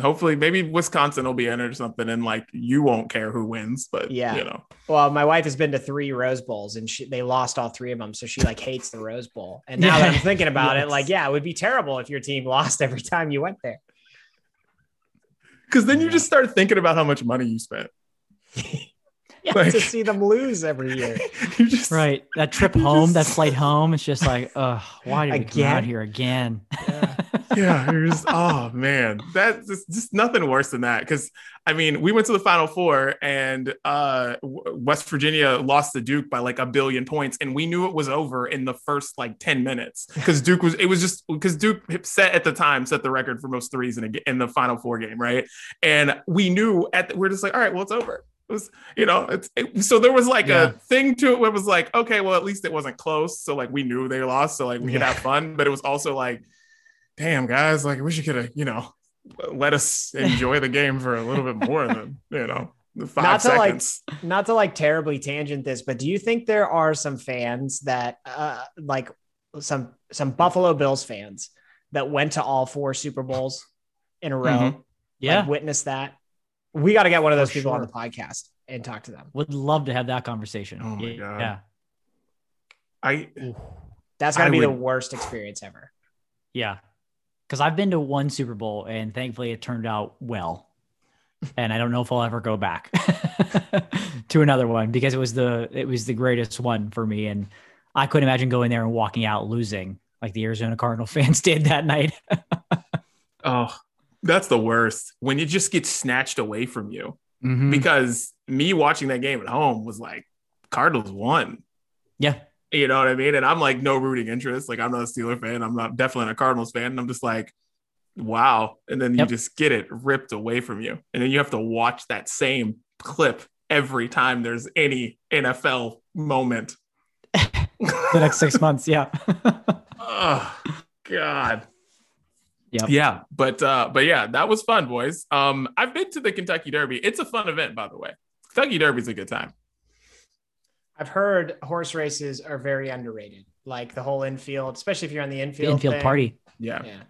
A: hopefully maybe Wisconsin will be in it or something and like you won't care who wins, but
B: Yeah.
A: you know.
B: Well, my wife has been to three Rose Bowls and she, they lost all three of them. So she like hates the Rose Bowl. And now that I'm thinking about <laughs> it, like, yeah, it would be terrible if your team lost every time you went there.
A: Cause then you just start thinking about how much money you spent. <laughs> <laughs>
B: Yeah,
A: Like-
B: to see them lose every year. <laughs>
A: you just
C: Right. That <laughs> trip
A: You
C: home, that flight home, it's just like, uh, why did we come out here again?
A: yeah, you're just oh man, that's just, just nothing worse than that. Because I mean, we went to the Final Four, and uh, West Virginia lost to Duke by like a billion points, and we knew it was over in the first like ten minutes because Duke was. It was just because Duke set at the time set the record for most threes in a, in the Final Four game, right? And we knew at the, we're just like, all right, well, it's over. It was, you know, it's it, so there was like
C: Yeah.
A: a thing to it where it was like, okay, well, at least it wasn't close. So like we knew they lost, so like we could have fun, but it was also like damn guys like i wish you could have you know let us <laughs> enjoy the game for a little bit more than you know five
B: Not to, like,
A: seconds
B: Not to like terribly tangent this, but do you think there are some fans that uh like some some Buffalo Bills fans that went to all four Super Bowls in a row?
A: Mhm.
C: Yeah.
B: Like, witness that. We got to get one of those
C: For
B: people on the podcast and talk to them.
C: Would love to have that conversation.
A: Oh my
C: Yeah.
A: God.
C: Yeah.
A: i
B: That's got to
A: I
B: be the worst experience ever.
C: Yeah. Because I've been to one Super Bowl and thankfully it turned out well. And I don't know if I'll ever go back <laughs> to another one because it was the it was the greatest one for me. And I couldn't imagine going there and walking out losing like the Arizona Cardinal <laughs> fans did that night. <laughs>
A: oh that's the worst when it just gets snatched away from you
C: Mhm.
A: because me watching that game at home was like cardinals won
C: Yeah.
A: you know what i mean and i'm like no rooting interest like i'm not a steeler fan i'm not definitely not a cardinals fan and i'm just like wow and then you
C: Yep.
A: just get it ripped away from you and then you have to watch that same clip every time there's any nfl moment <laughs>
C: the next six months. Yeah. <laughs>
A: oh god
C: Yep.
A: yeah but uh but yeah that was fun boys um i've been to the kentucky derby it's a fun event by the way kentucky derby's a good time
B: I've heard horse races are very underrated. Like the whole infield, especially if you're on the
C: The
B: infield.
C: infield
B: thing.
C: party.
A: yeah
B: Yeah.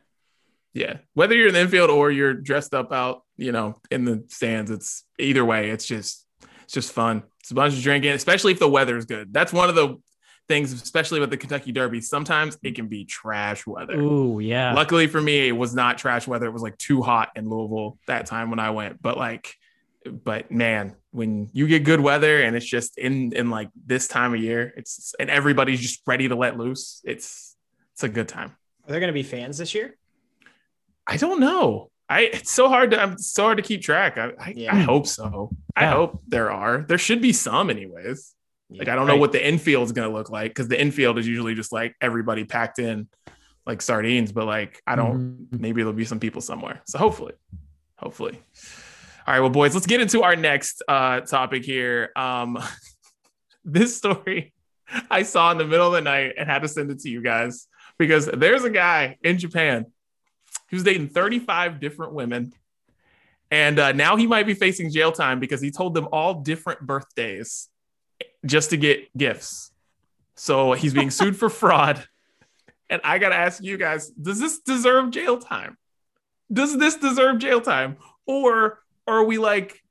A: yeah whether you're in the infield or you're dressed up out you know in the stands it's either way it's just it's just fun it's a bunch of drinking especially if the weather's good that's one of the things, especially with the Kentucky Derby, sometimes it can be trash weather.
C: Ooh, yeah.
A: Luckily for me, it was not trash weather. It was like too hot in Louisville that time when I went. But like, but man, when you get good weather and it's just in in like this time of year, it's and everybody's just ready to let loose. It's it's a good time.
B: Are there going to be fans this year?
A: I don't know. I it's so hard to I'm so hard to keep track. I I,
B: Yeah.
A: I hope so. I hope there are. There should be some anyways. Like I don't
B: Right.
A: know what the infield is going to look like because the infield is usually just like everybody packed in like sardines. But like I don't.
C: Mhm.
A: Maybe there'll be some people somewhere. So hopefully, hopefully. All right, well, boys, let's get into our next uh, topic here. Um, <laughs> this story I saw in the middle of the night and had to send it to you guys because there's a guy in Japan who's dating 35 different women. And uh, now he might be facing jail time because he told them all different birthdays just to get gifts. So he's being sued for fraud. And I got to ask you guys does this deserve jail time? Does this deserve jail time? Or are we like,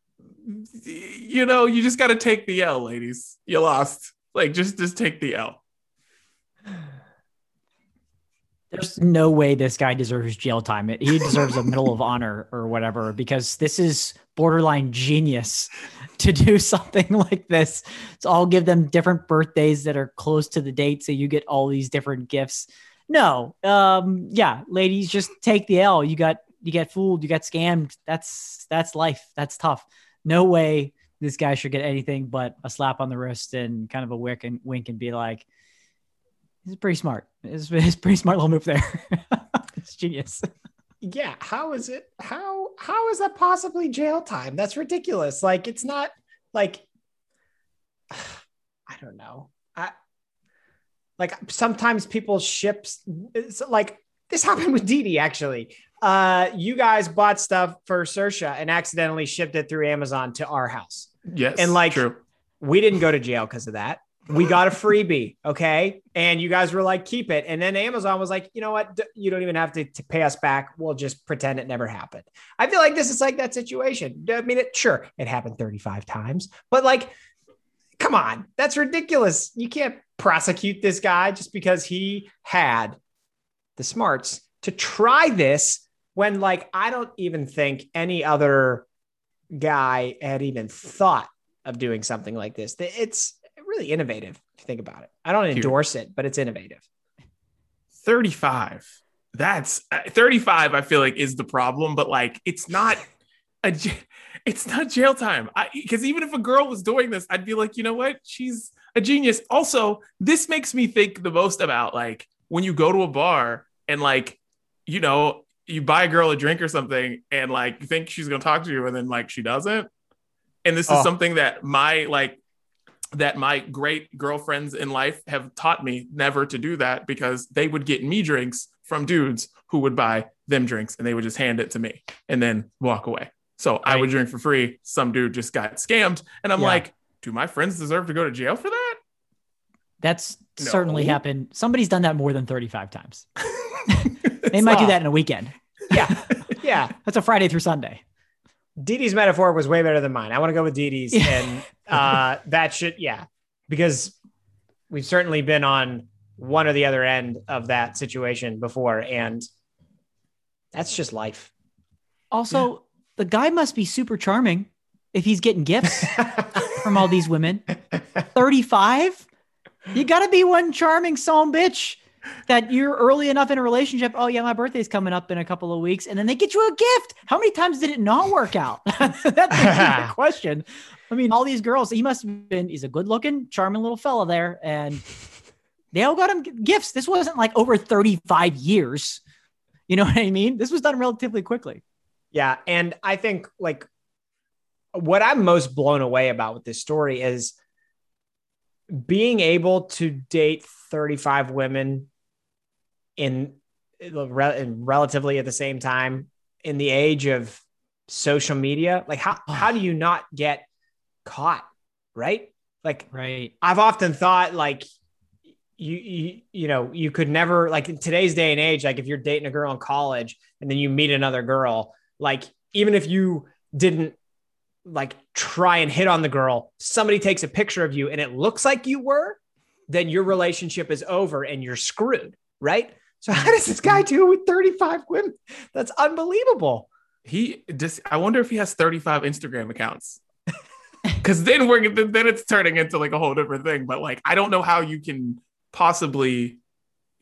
A: you know, you just got to take the L, ladies. You lost. Like, just just take the L.
C: There's no way this guy deserves jail time. He deserves a Medal of Honor or whatever because this is borderline genius to do <laughs> something like this. So I'll give them different birthdays that are close to the date, so you get all these different gifts. No, um, yeah, ladies, just take the L. You got you get fooled, you got scammed. That's that's life. That's tough. No way this guy should get anything but a slap on the wrist and kind of a wink and wink and be like, "This is pretty smart. It's, it's a pretty smart little move there. <laughs> it's genius."
B: yeah how is it how how is that possibly jail time that's ridiculous like it's not like <sighs> i don't know i like sometimes people ships it's like this happened with Didi actually uh you guys bought stuff for Sersha and accidentally shipped it through Amazon to our house
A: Yes.
B: And, like,
A: true.
B: we didn't go to jail because of that. We got a freebie, okay? And you guys were like, keep it. And then Amazon was like, you know what? You don't even have to, to pay us back. We'll just pretend it never happened. I feel like this is like that situation. I mean, it sure it happened 35 times, but like, come on, that's ridiculous. You can't prosecute this guy just because he had the smarts to try this when, like, I don't even think any other guy had even thought of doing something like this. It's really innovative if you think about it. I don't endorse it, but it's innovative.
A: 35. That's uh, 35, I feel like is the problem, but like it's not a <laughs> it's not jail time. Because even if a girl was doing this, I'd be like, you know what? She's a genius. Also, this makes me think the most about like when you go to a bar and like, you know, you buy a girl a drink or something and like you think she's gonna talk to you and then like she doesn't. And this is
B: Oh.
A: something that my like that my great girlfriends in life have taught me never to do that because they would get me drinks from dudes who would buy them drinks and they would just hand it to me and then walk away. So I would drink for free. Some dude just got scammed. And I'm
B: Yeah.
A: like, do my friends deserve to go to jail for that?
C: That's certainly happened. Somebody's done that more than 35 times. <laughs> They might do that in a weekend.
B: Yeah. <laughs> yeah.
C: That's a Friday through Sunday.
B: Dee's metaphor was way better than mine. I want to go with.
C: Yeah.
B: And uh, <laughs> that should, yeah, because we've certainly been on one or the other end of that situation before. And that's just life.
C: Also, the guy must be super charming if he's getting gifts <laughs> from all these women. 35? You got to be one charming son bitch that you're early enough in a relationship. Oh, yeah, my birthday's coming up in a couple of weeks. And then they get you a gift. How many times did it not work out? <laughs> That's the <laughs> question. I mean, all these girls, he must have been, he's a good looking, charming little fella there. And they all got him gifts. This wasn't like over 35 years. You know what I mean? This was done relatively quickly.
B: Yeah. And I think like what I'm most blown away about with this story is being able to date 35 women in, in relatively at the same time in the age of social media. Like how, <sighs> how do you not get caught? Right. Like
C: Right.
B: I've often thought like you, you you know you could never like in today's day and age like if you're dating a girl in college and then you meet another girl like even if you didn't like try and hit on the girl somebody takes a picture of you and it looks like you were then your relationship is over and you're screwed, right? So how does this guy mm-hmm. do it with 35 women? That's unbelievable.
A: He just I wonder if he has 35 Instagram accounts. <laughs> Cause then we're then it's turning into like a whole different thing. But like I don't know how you can possibly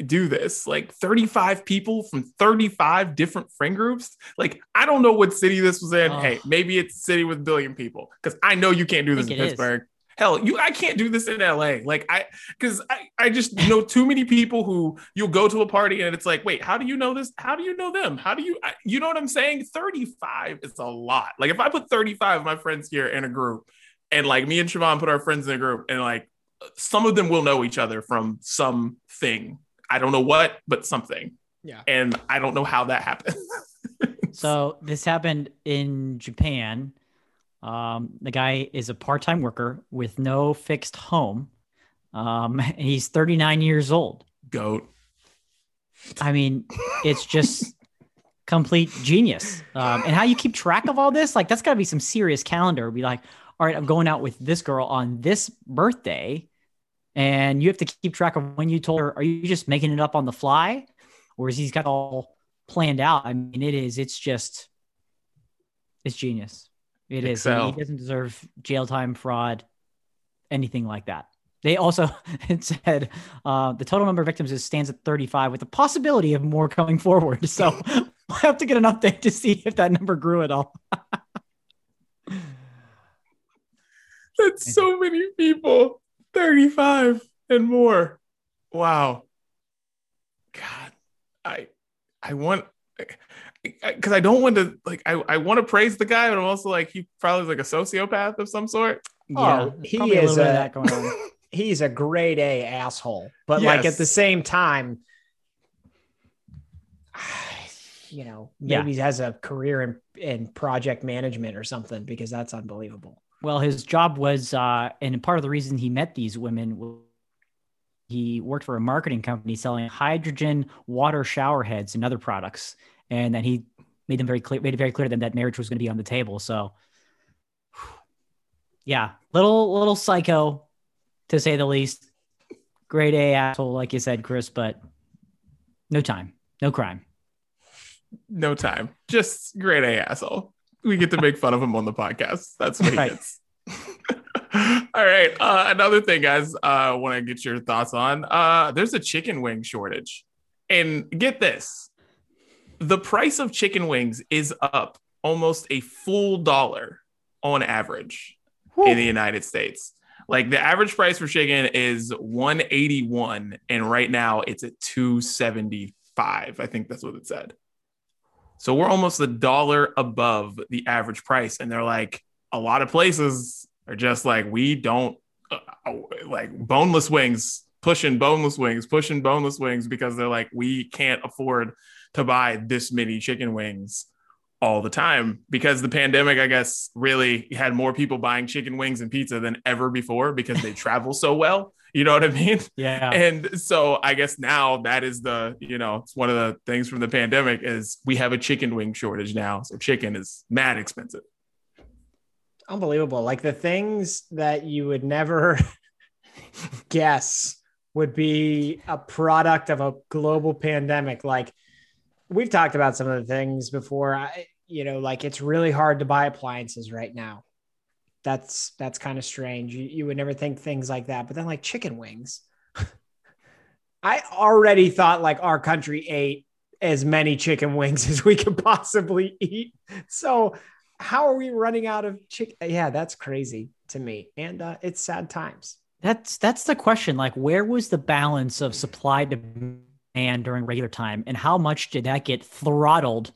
A: do this. Like 35 people from 35 different friend groups. Like I don't know what city this was in.
C: Oh.
A: Hey, maybe it's a city with a billion people. Because I know you can't do this in
C: Pittsburgh. it is.
A: Hell, you I can't do this in LA. Like I because I, I just know too many people who you'll go to a party and it's like, wait, how do you know this? How do you know them? How do you I, you know what I'm saying? 35 is a lot. Like if I put 35 of my friends here in a group and like me and Siobhan put our friends in a group and like some of them will know each other from something. I don't know what, but something.
B: Yeah.
A: And I don't know how that happened. <laughs>
C: So this happened in Japan. Um, the guy is a part-time worker with no fixed home. Um, <laughs> he's 39 years old.
A: Goat.
C: I mean, it's just complete genius. Um, and how you keep track of all this, like that's got to be some serious calendar. Be like, all right, I'm going out with this girl on this birthday, and you have to keep track of when you told her. Are you just making it up on the fly, or is he's got all planned out? I mean, it is. It's just, it's genius. It is. He-
A: Excel.
C: He doesn't deserve jail time, fraud, anything like that. They also <laughs> it said uh, the total number of victims is stands at 35 with the possibility of more coming forward. So <laughs> <laughs> we'll have to get an update to see if that number grew at all.
A: That's so many people. 35 and more. Wow. God, I I want because I don't want to like I, I want to praise the guy, but I'm also like he probably is like a sociopath of some sort.
B: Oh, he
C: probably a
B: is
C: little bit of
B: a-
C: that going on. <laughs>
B: He's a grade A asshole. But like at the same time, <sighs> you know,
C: Yeah.
B: maybe he has a career in, in project management or something because that's unbelievable.
C: Well, his job was, uh, and part of the reason he met these women, was he worked for a marketing company selling hydrogen water shower heads and other products, and then he made them very clear, made it very clear to them that marriage was going to be on the table. So, yeah, little little psycho, to say the least. Grade A asshole, like you said, Chris, but no time, no crime.
A: No time. Just grade A asshole. We get to make fun of him on the podcast. That's what he
C: Right.
A: gets. <laughs> All right. Uh, another thing, guys, I uh, want to get your thoughts on. Uh, there's a chicken wing shortage. And get this the price of chicken wings is up almost a full dollar on average in the United States. Like the average price for chicken is 181 and right now it's at 275. I think that's what it said. So we're almost a dollar above the average price and they're like a lot of places are just like we don't uh, like boneless wings pushing boneless wings pushing boneless wings because they're like we can't afford to buy this many chicken wings all the time because the pandemic, I guess, really had more people buying chicken wings and pizza than ever before because they <laughs> travel so well. You know what I mean?
C: Yeah.
A: And so I guess now that is the, you know, it's one of the things from the pandemic is we have a chicken wing shortage now. So chicken is mad expensive.
B: Unbelievable. Like the things that you would never <laughs> guess would be a product of a global pandemic. Like we've talked about some of the things before. I, you know, like it's really hard to buy appliances right now. That's that's kind of strange. You, you would never think things like that. But then like chicken wings. <laughs> I already thought like our country ate as many chicken wings <laughs> as we could possibly eat. So how are we running out of chicken? Yeah, that's crazy to me. And uh, it's sad times.
C: That's that's the question. Like, where was the balance of supply demand during regular time, and how much did that get throttled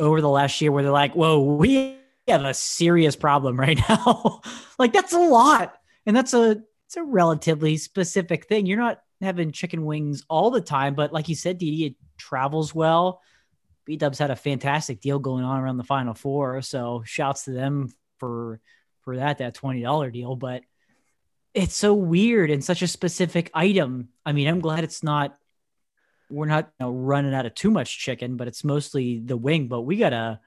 C: over the last year? Where they're like, "Whoa, we have a serious problem right <laughs> now." like, that's a lot, and that's a it's a relatively specific thing. You're not having chicken wings all the time, but like you said, Didi, it travels well. B Dubs had a fantastic deal going on around the Final Four, so shouts to them for for that that twenty dollar deal, but it's so weird and such a specific item. I mean, I'm glad it's not we're not you know, running out of too much chicken, but it's mostly the wing. But we gotta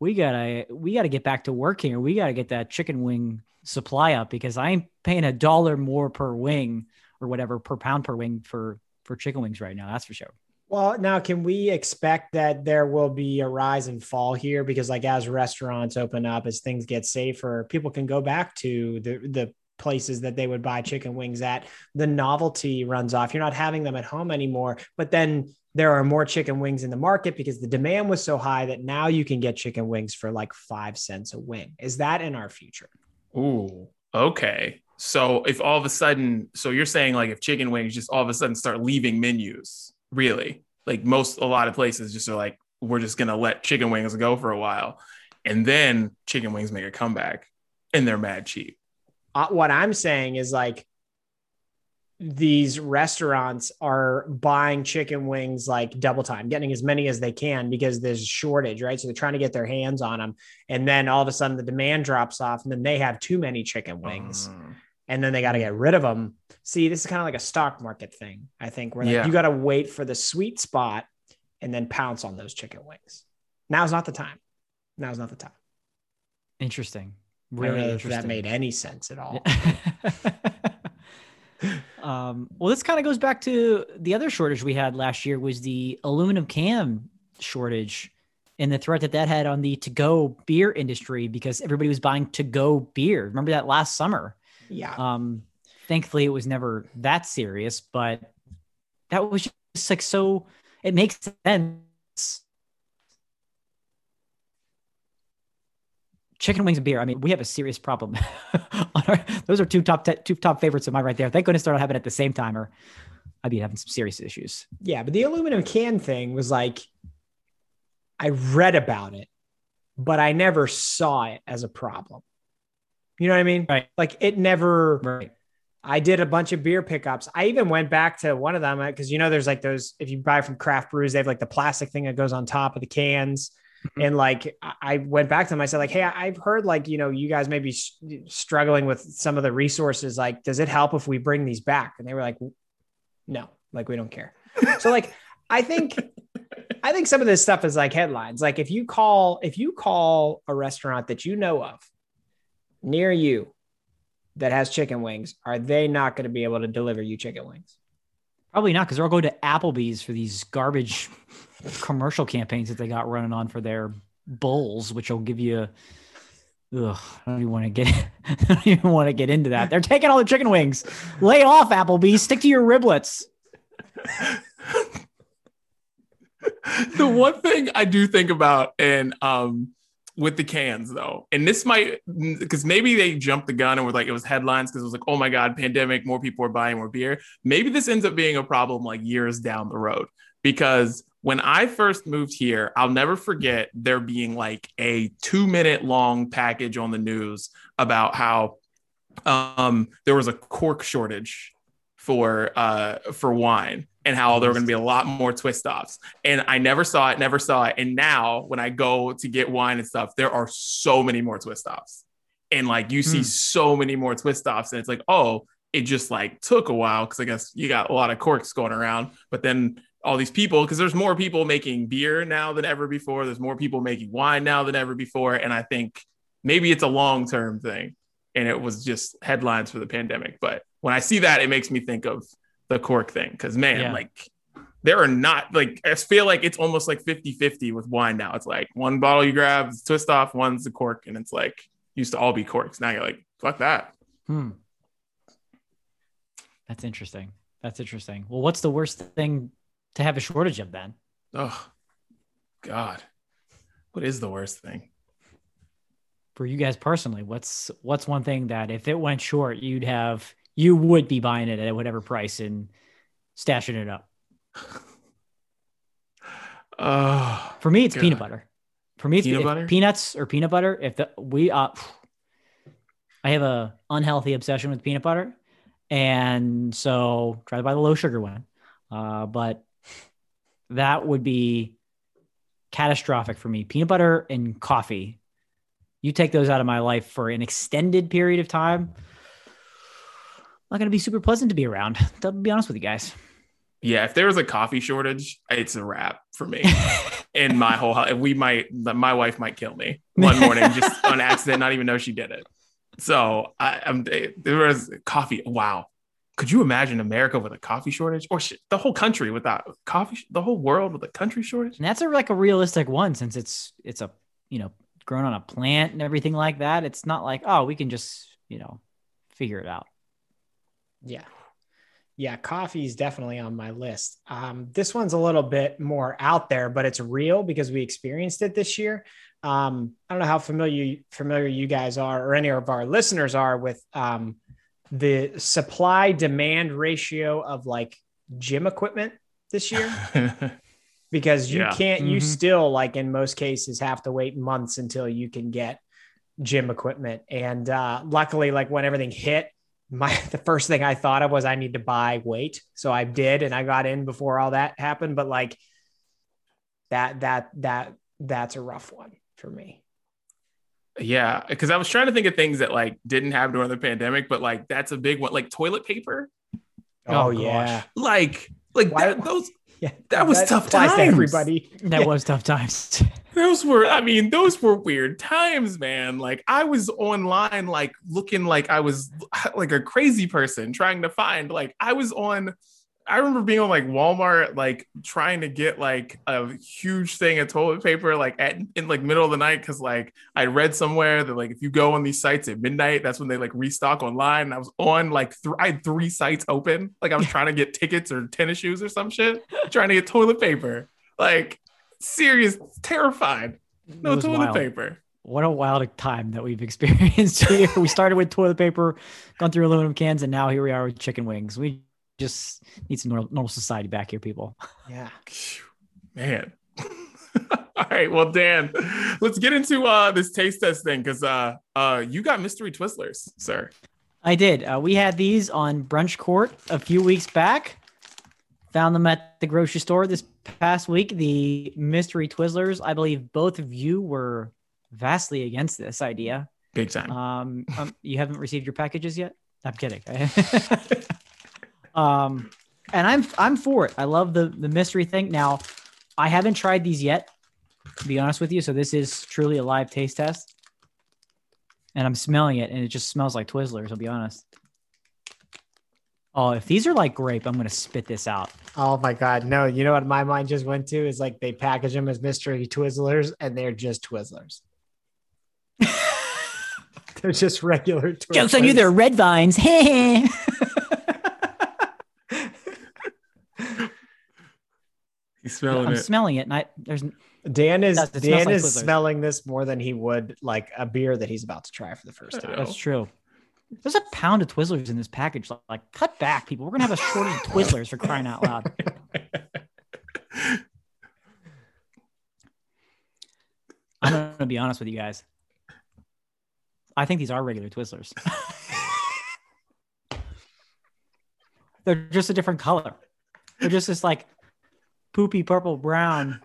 C: we gotta we gotta get back to work here. We gotta get that chicken wing supply up because I'm paying a dollar more per wing or whatever per pound per wing for for chicken wings right now. That's for sure.
B: Well, now can we expect that there will be a rise and fall here? Because like as restaurants open up, as things get safer, people can go back to the the places that they would buy chicken wings at. The novelty runs off. You're not having them at home anymore. But then there are more chicken wings in the market because the demand was so high that now you can get chicken wings for like five cents a wing. Is that in our future?
A: Ooh, okay. So if all of a sudden, so you're saying like if chicken wings just all of a sudden start leaving menus, really? Like most, a lot of places just are like, we're just going to let chicken wings go for a while. And then chicken wings make a comeback and they're mad cheap.
B: Uh, what I'm saying is like these restaurants are buying chicken wings like double time, getting as many as they can because there's a shortage, right? So they're trying to get their hands on them. And then all of a sudden the demand drops off and then they have too many chicken wings. Uh, and then they got to get rid of them. See, this is kind of like a stock market thing, I think, where like yeah. you got to wait for the sweet spot and then pounce on those chicken wings. Now's not the time. Now's not the time.
C: Interesting.
B: Really. If that made any sense at all. <laughs>
C: um, well, this kind of goes back to the other shortage we had last year was the aluminum can shortage and the threat that that had on the to-go beer industry because everybody was buying to-go beer. Remember that last summer?
B: Yeah.
C: Um, thankfully, it was never that serious, but that was just like so. It makes sense. Chicken wings and beer. I mean, we have a serious problem. <laughs> our, those are two top te- two top favorites of mine right there. Thank goodness they're not happening at the same time, or I'd be having some serious issues.
B: Yeah, but the aluminum can thing was like, I read about it, but I never saw it as a problem. You know what I mean?
C: Right.
B: Like it never.
C: Right.
B: I did a bunch of beer pickups. I even went back to one of them because you know there's like those if you buy from craft brews, they have like the plastic thing that goes on top of the cans. Mm-hmm. And like I went back to them, I said like, hey, I've heard like you know you guys may be struggling with some of the resources. Like, does it help if we bring these back? And they were like, no, like we don't care. so like I think I think some of this stuff is like headlines. Like if you call if you call a restaurant that you know of near you that has chicken wings, are they not going to be able to deliver you chicken wings?
C: Probably not, because they're all going to Applebee's for these garbage commercial campaigns that they got running on for their bowls, which will give you. Ugh, I don't even want to get. <laughs> I don't even want to get into that. They're taking all the chicken wings. Lay off, Applebee's. Stick to your riblets. <laughs>
A: the one thing I do think about, and um, with the cans though. And this might because maybe they jumped the gun and were like it was headlines because it was like, oh my God, pandemic, more people are buying more beer. Maybe this ends up being a problem like years down the road. Because when I first moved here, I'll never forget there being like a two minute long package on the news about how um, there was a cork shortage for uh, for wine and how there were going to be a lot more twist offs. And I never saw it, never saw it. And now when I go to get wine and stuff, there are so many more twist offs. And like you see mm. so many more twist offs. And it's like, oh, it just like took a while because I guess you got a lot of corks going around. But then all these people, because there's more people making beer now than ever before. There's more people making wine now than ever before. And I think maybe it's a long term thing. And it was just headlines for the pandemic. But when I see that, it makes me think of the cork thing because man yeah. like there are not like i feel like it's almost like 50 50 with wine now it's like one bottle you grab twist off one's the cork and it's like used to all be corks now you're like fuck that
C: hmm that's interesting that's interesting well what's the worst thing to have a shortage of then
A: oh god what is the worst thing
C: for you guys personally what's what's one thing that if it went short you'd have you would be buying it at whatever price and stashing it up.
A: Uh, <sighs>
C: For me, it's God. peanut butter. For me, it's peanut butter? peanuts or peanut butter. If the, we, uh, I have a unhealthy obsession with peanut butter, and so try to buy the low sugar one. Uh, but that would be catastrophic for me. Peanut butter and coffee. You take those out of my life for an extended period of time not going to be super pleasant to be around. <laughs> To be honest with you guys.
A: Yeah, if there was a coffee shortage, it's a wrap for me. and my whole we might, my wife might kill me one morning just <laughs> on accident, not even know she did it. So I, am there was coffee. Wow, could you imagine America with a coffee shortage or shit, the whole country without coffee, the whole world with a country shortage?
C: And that's a like a realistic one since it's it's a you know grown on a plant and everything like that. It's not like oh we can just you know figure it out.
B: Yeah. Yeah, coffee is definitely on my list. Um, this one's a little bit more out there, but it's real because we experienced it this year. Um, I don't know how familiar familiar you guys are, or any of our listeners are with um, the supply demand ratio of like gym equipment this year. <laughs> because you
A: Yeah.
B: can't, you
C: Mhm.
B: still like in most cases have to wait months until you can get gym equipment. And uh, luckily, like when everything hit, my <laughs> the first thing I thought of was I need to buy weight. So I did, and I got in before all that happened. But like that, that, that, that's a rough one for me.
A: Yeah, because I was trying to think of things that like didn't happen during the pandemic, but like that's a big one, like toilet paper.
B: Oh,
C: Oh,
B: yeah.
A: Like, like
B: Why-
A: that, those <laughs>
B: yeah.
A: That was tough
B: applies to
A: times.
B: everybody.
C: That
B: Yeah.
C: was tough times. <laughs>
A: those were i mean those were weird times man like i was online like looking like i was like a crazy person trying to find like i was on i remember being on like walmart like trying to get like a huge thing of toilet paper like at in like middle of the night because like i read somewhere that like if you go on these sites at midnight that's when they like restock online and i was on like th- i had three sites open like i was trying to get tickets or tennis shoes or some shit trying to get toilet paper like serious terrified no toilet
C: wild.
A: paper
C: What a wild time that we've <laughs> experienced here. we started with toilet paper, gone through aluminum cans, and now here we are with chicken wings. We just need some normal, normal society back here, people.
B: Yeah.
A: man <laughs> all right well dan let's get into uh this taste test thing because uh uh you got mystery twizzlers sir
C: I did. Uh, we had these on Brunch Court a few weeks back. Found them at the grocery store this past week. The mystery Twizzlers. I believe both of you were vastly against this idea.
A: big time
C: Um, um, you haven't received your packages yet. I'm kidding. <laughs> <laughs> um, and I'm I'm for it. I love the the mystery thing. Now, I haven't tried these yet, to be honest with you. So this is truly a live taste test. And I'm smelling it, and it just smells like Twizzlers. I'll be honest. Oh, if these are like grape, I'm gonna spit this out.
B: Oh my God. No, you know what my mind just went to is like they package them as mystery Twizzlers and they're just Twizzlers. <laughs> they're just regular Twizzlers.
C: Jokes on you, they're red vines. <laughs> <laughs>
A: he's smelling
C: I'm
A: it
C: smelling it, and I there's
B: Dan is
C: it
B: Dan
C: like
B: is
C: Twizzlers.
B: smelling this more than he would like a beer that he's about to try for the first time.
C: That's true. There's a pound of Twizzlers in this package. Like, like, cut back, people. We're gonna have a shortage of Twizzlers for crying out loud. I'm gonna be honest with you guys. I think these are regular Twizzlers. <laughs> They're just a different color. They're just this like poopy purple brown.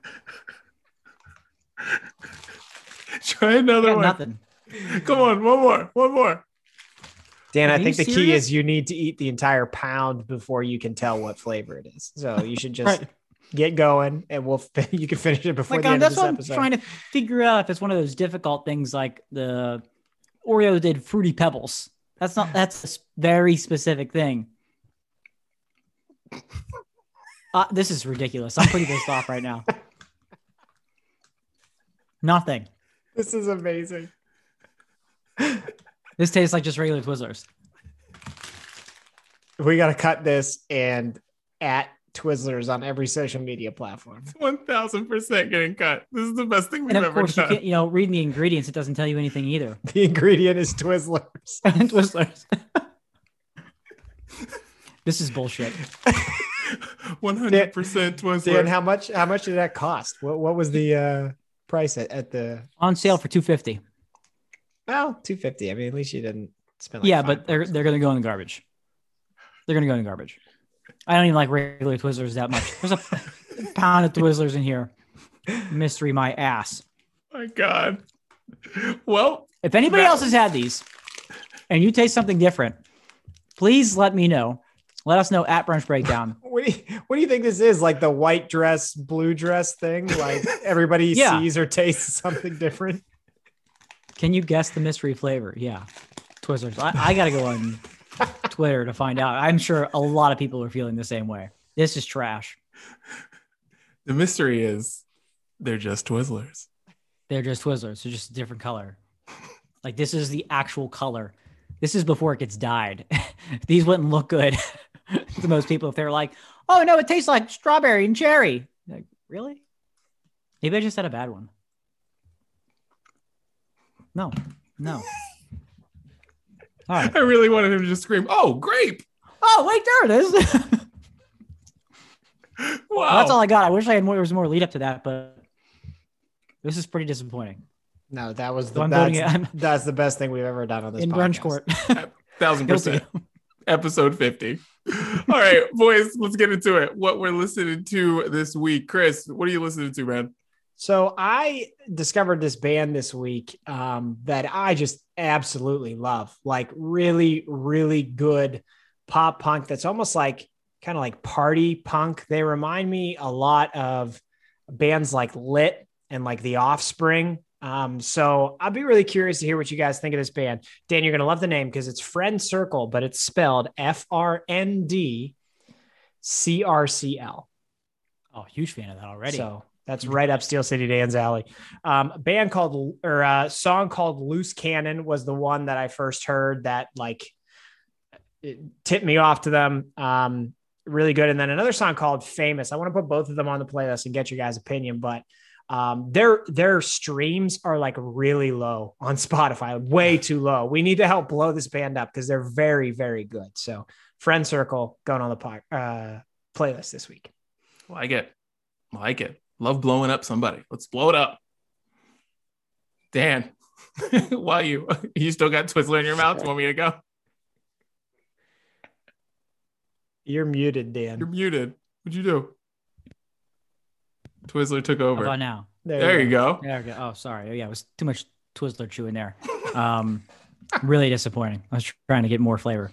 C: <laughs>
A: try another one
C: nothing.
A: come on one more one more
B: Dan,
C: Are
B: I think the key is you need to eat the entire pound before you can tell what flavor it is. So you should just
C: Right.
B: get going and we'll <laughs> you can finish it before
C: Like
B: the
C: um,
B: end of
C: that's
B: this
C: what I'm trying to figure out if it's one of those difficult things like the Oreo did fruity pebbles. That's not that's a very specific thing. Uh, this is ridiculous. I'm pretty pissed off right now. Nothing.
B: This is amazing.
C: This tastes like just regular Twizzlers.
B: We got to cut this and at Twizzlers on every social media platform.
A: 1000% getting cut this is the best thing we've
C: And of
A: ever
C: course, you can you know reading the ingredients. It doesn't tell you anything either. <laughs>
B: The ingredient is Twizzlers. <laughs>
C: Twizzlers. <laughs> this is bullshit. <laughs>
A: 100% Twizzler
B: Dan, how much how much did that cost? What what was the uh price at, at the
C: On sale for two fifty.
B: well 250. I mean, at least you didn't spend like
C: yeah, but they're they're gonna go in the garbage. They're gonna go in the garbage. I don't even like regular Twizzlers that much. There's a <laughs> pound of Twizzlers in here. Mystery my ass.
A: my god well
C: If anybody
A: That-
C: else has had these and you taste something different, please let me know. Let us know at brunch breakdown. <laughs>
B: What do, you, what do you think this is? Like the white dress, blue dress thing? Like <laughs> everybody
C: Yeah.
B: sees or tastes something different?
C: Can you guess the mystery flavor? Yeah. Twizzlers. I, I gotta go on <laughs> Twitter to find out. I'm sure a lot of people are feeling the same way. This is trash.
A: The mystery is they're just Twizzlers.
C: They're just Twizzlers. They're just a different color. Like this is the actual color. This is before it gets dyed. These wouldn't look good to most people if they're like, "Oh no, it tastes like strawberry and cherry." Like, really? Maybe I just had a bad one. No, no. All right.
A: I really wanted him to just scream, "Oh, grape!"
C: Oh wait, there it is. <laughs>
A: Wow,
C: That's all I got. I wish I had more. There was more lead up to that, but this is pretty disappointing.
B: No, that was the
C: I'm
B: that's, <laughs> that's the best thing we've ever done on this
C: In
B: podcast.
C: brunch court.
A: thousand <laughs>
C: Guilty.
A: percent. Episode fifty. All right, <laughs> boys, let's get into it. What we're listening to this week, Chris? What are you listening to, man?
B: So I discovered this band this week um, that I just absolutely love. Like really, really good pop punk. That's almost like kind of like party punk. They remind me a lot of bands like Lit and like The Offspring. Um, so I'd be really curious to hear what you guys think of this band. Dan, you're gonna love the name because it's Friend Circle, but it's spelled F R N D C R C L.
C: Oh, huge fan of that already.
B: So that's right up Steel City Dan's alley. Um, a band called or a song called Loose Cannon was the one that I first heard that like tipped me off to them. Um, really good. And then another song called Famous. I want to put both of them on the playlist and get your guys' opinion, but um, their their streams are like really low on Spotify, way too low. We need to help blow this band up because they're very, very good. So friend circle going on the po- uh, playlist this week.
A: Like it, like it. Love blowing up somebody. Let's blow it up. Dan, <laughs> why you <laughs> you still got Twizzler in your mouth? You want me to go?
B: You're muted, Dan.
A: You're muted. What'd you do? Twizzler took
C: How
A: over.
C: about now?
A: There you go.
C: There we go. Oh, sorry. Oh, yeah, it was too much Twizzler chewing there. Um, really disappointing. I was trying to get more flavor.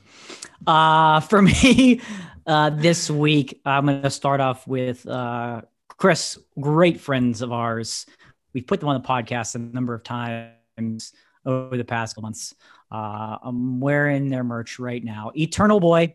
C: Uh, for <laughs> me, uh, this week, I'm going to start off with uh, Chris, great friends of ours. We've put them on the podcast a number of times over the past months. Uh, I'm wearing their merch right now. Eternal Boy,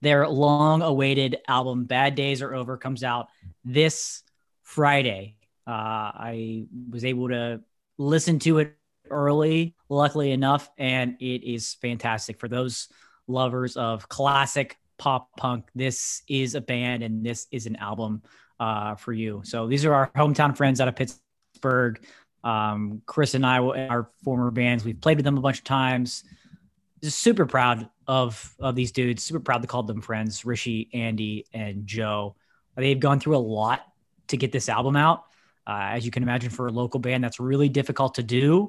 C: their long awaited album, Bad Days Are Over, comes out this Friday. Uh, I was able to listen to it early, luckily enough, and it is fantastic for those lovers of classic pop punk. This is a band and this is an album uh, for you. So these are our hometown friends out of Pittsburgh. Um, Chris and I, our former bands, we've played with them a bunch of times. Just super proud of of these dudes. Super proud to call them friends. Rishi, Andy, and Joe. They've gone through a lot to get this album out. Uh, as you can imagine, for a local band, that's really difficult to do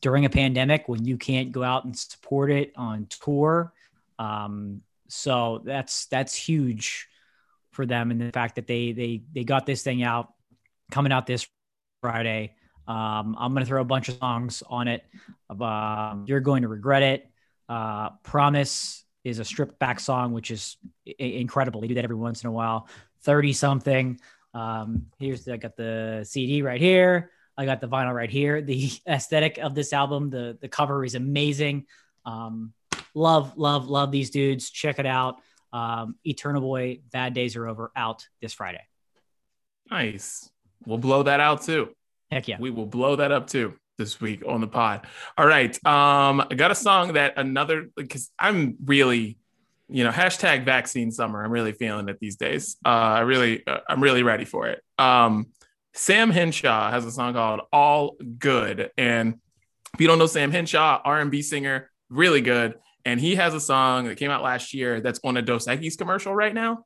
C: during a pandemic when you can't go out and support it on tour. Um, so that's that's huge for them, and the fact that they they they got this thing out coming out this Friday. Um, I'm gonna throw a bunch of songs on it. Um, You're going to regret it. Uh, Promise is a stripped back song, which is i- incredible. They do that every once in a while. 30 something. Um, here's the, I got the CD right here. I got the vinyl right here. The <laughs> aesthetic of this album, the the cover is amazing. Um, love, love, love these dudes. Check it out. Um, Eternal Boy, Bad Days Are Over, out this Friday.
A: Nice. We'll blow that out too.
C: Heck yeah.
A: We will blow that up too this week on the pod. All right. Um, I got a song that another because I'm really, you know, hashtag vaccine summer. I'm really feeling it these days. Uh, I really, uh, I'm really ready for it. Um, Sam Henshaw has a song called "All Good," and if you don't know Sam Henshaw, R&B singer, really good, and he has a song that came out last year that's on a Dos Equis commercial right now,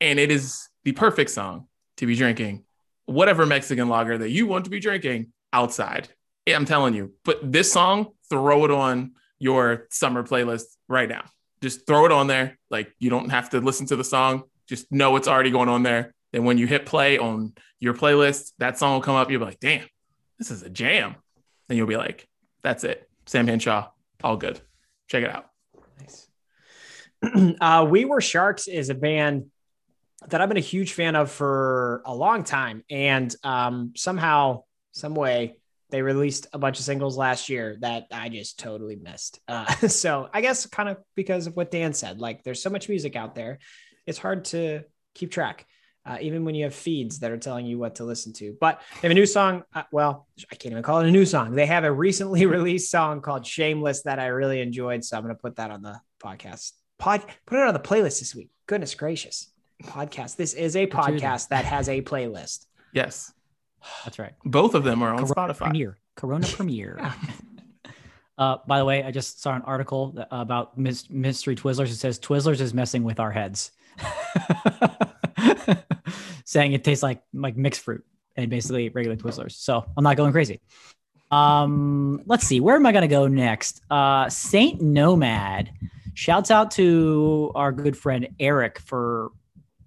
A: and it is the perfect song to be drinking whatever Mexican lager that you want to be drinking outside. I'm telling you. But this song, throw it on your summer playlist right now. Just throw it on there. Like you don't have to listen to the song. Just know it's already going on there. Then when you hit play on your playlist, that song will come up. You'll be like, damn, this is a jam. And you'll be like, that's it. Sam Henshaw, all good. Check it out.
B: Nice. <clears throat> uh, we Were Sharks is a band that I've been a huge fan of for a long time, and um, somehow, some way, They released a bunch of singles last year that I just totally missed. Uh, <laughs> so I guess kind of because of what Dan said, like there's so much music out there, it's hard to keep track. Uh, even when you have feeds that are telling you what to listen to. But they have a new song. Uh, well, I can't even call it a new song. They have a recently <laughs> released song called Shameless that I really enjoyed. So I'm going to put that on the podcast. Pod, put it on the playlist this week. Goodness gracious. Podcast. This is a podcast that has a playlist.
A: Yes.
C: That's right.
A: Both of them are on
C: Corona
A: Spotify.
C: Premiere. Corona <laughs> Premiere. Uh, by the way, I just saw an article about Mys- Mystery Twizzlers. It says Twizzlers is messing with our heads, <laughs> saying it tastes like like mixed fruit and basically regular Twizzlers. So I'm not going crazy. Um, let's see, where am I going to go next? Uh, Saint Nomad. Shouts out to our good friend Eric for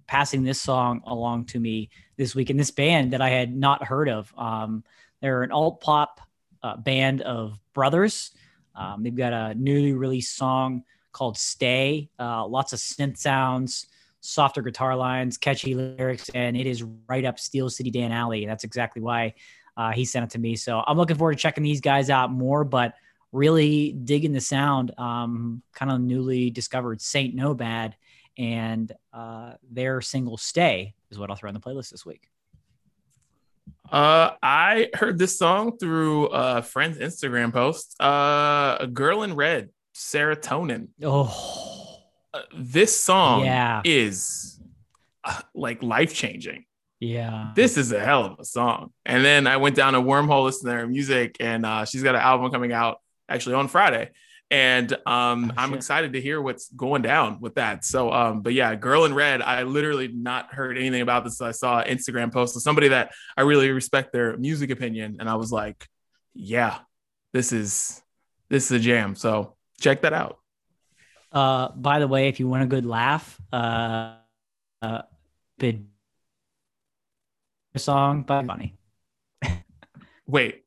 C: passing this song along to me this week. And this band that I had not heard of. Um, they're an alt pop uh, band of brothers. Um, they've got a newly released song called Stay, uh, lots of synth sounds, softer guitar lines, catchy lyrics, and it is right up Steel City Dan Alley. That's exactly why uh, he sent it to me. So I'm looking forward to checking these guys out more, but really digging the sound. Um, kind of newly discovered Saint Nomad, and uh, their single Stay is what I'll throw on the playlist this week.
A: Uh, I heard this song through a friend's Instagram post. Uh, a girl in red, serotonin.
C: Oh,
A: Uh, this song
C: Yeah.
A: is uh, like life changing.
C: yeah.
A: This is a hell of a song. And then I went down a wormhole listening to her music, and uh, she's got an album coming out actually on Friday. And um,
C: Oh,
A: I'm excited to hear what's going down with that. So, um, but yeah, Girl in Red, I literally not heard anything about this. I saw an Instagram post of somebody that I really respect their music opinion, and I was like, yeah, this is this is a jam. So check that out.
C: Uh, by the way, if you want a good laugh, uh, uh, bid song by Bunny. <laughs>
A: Wait,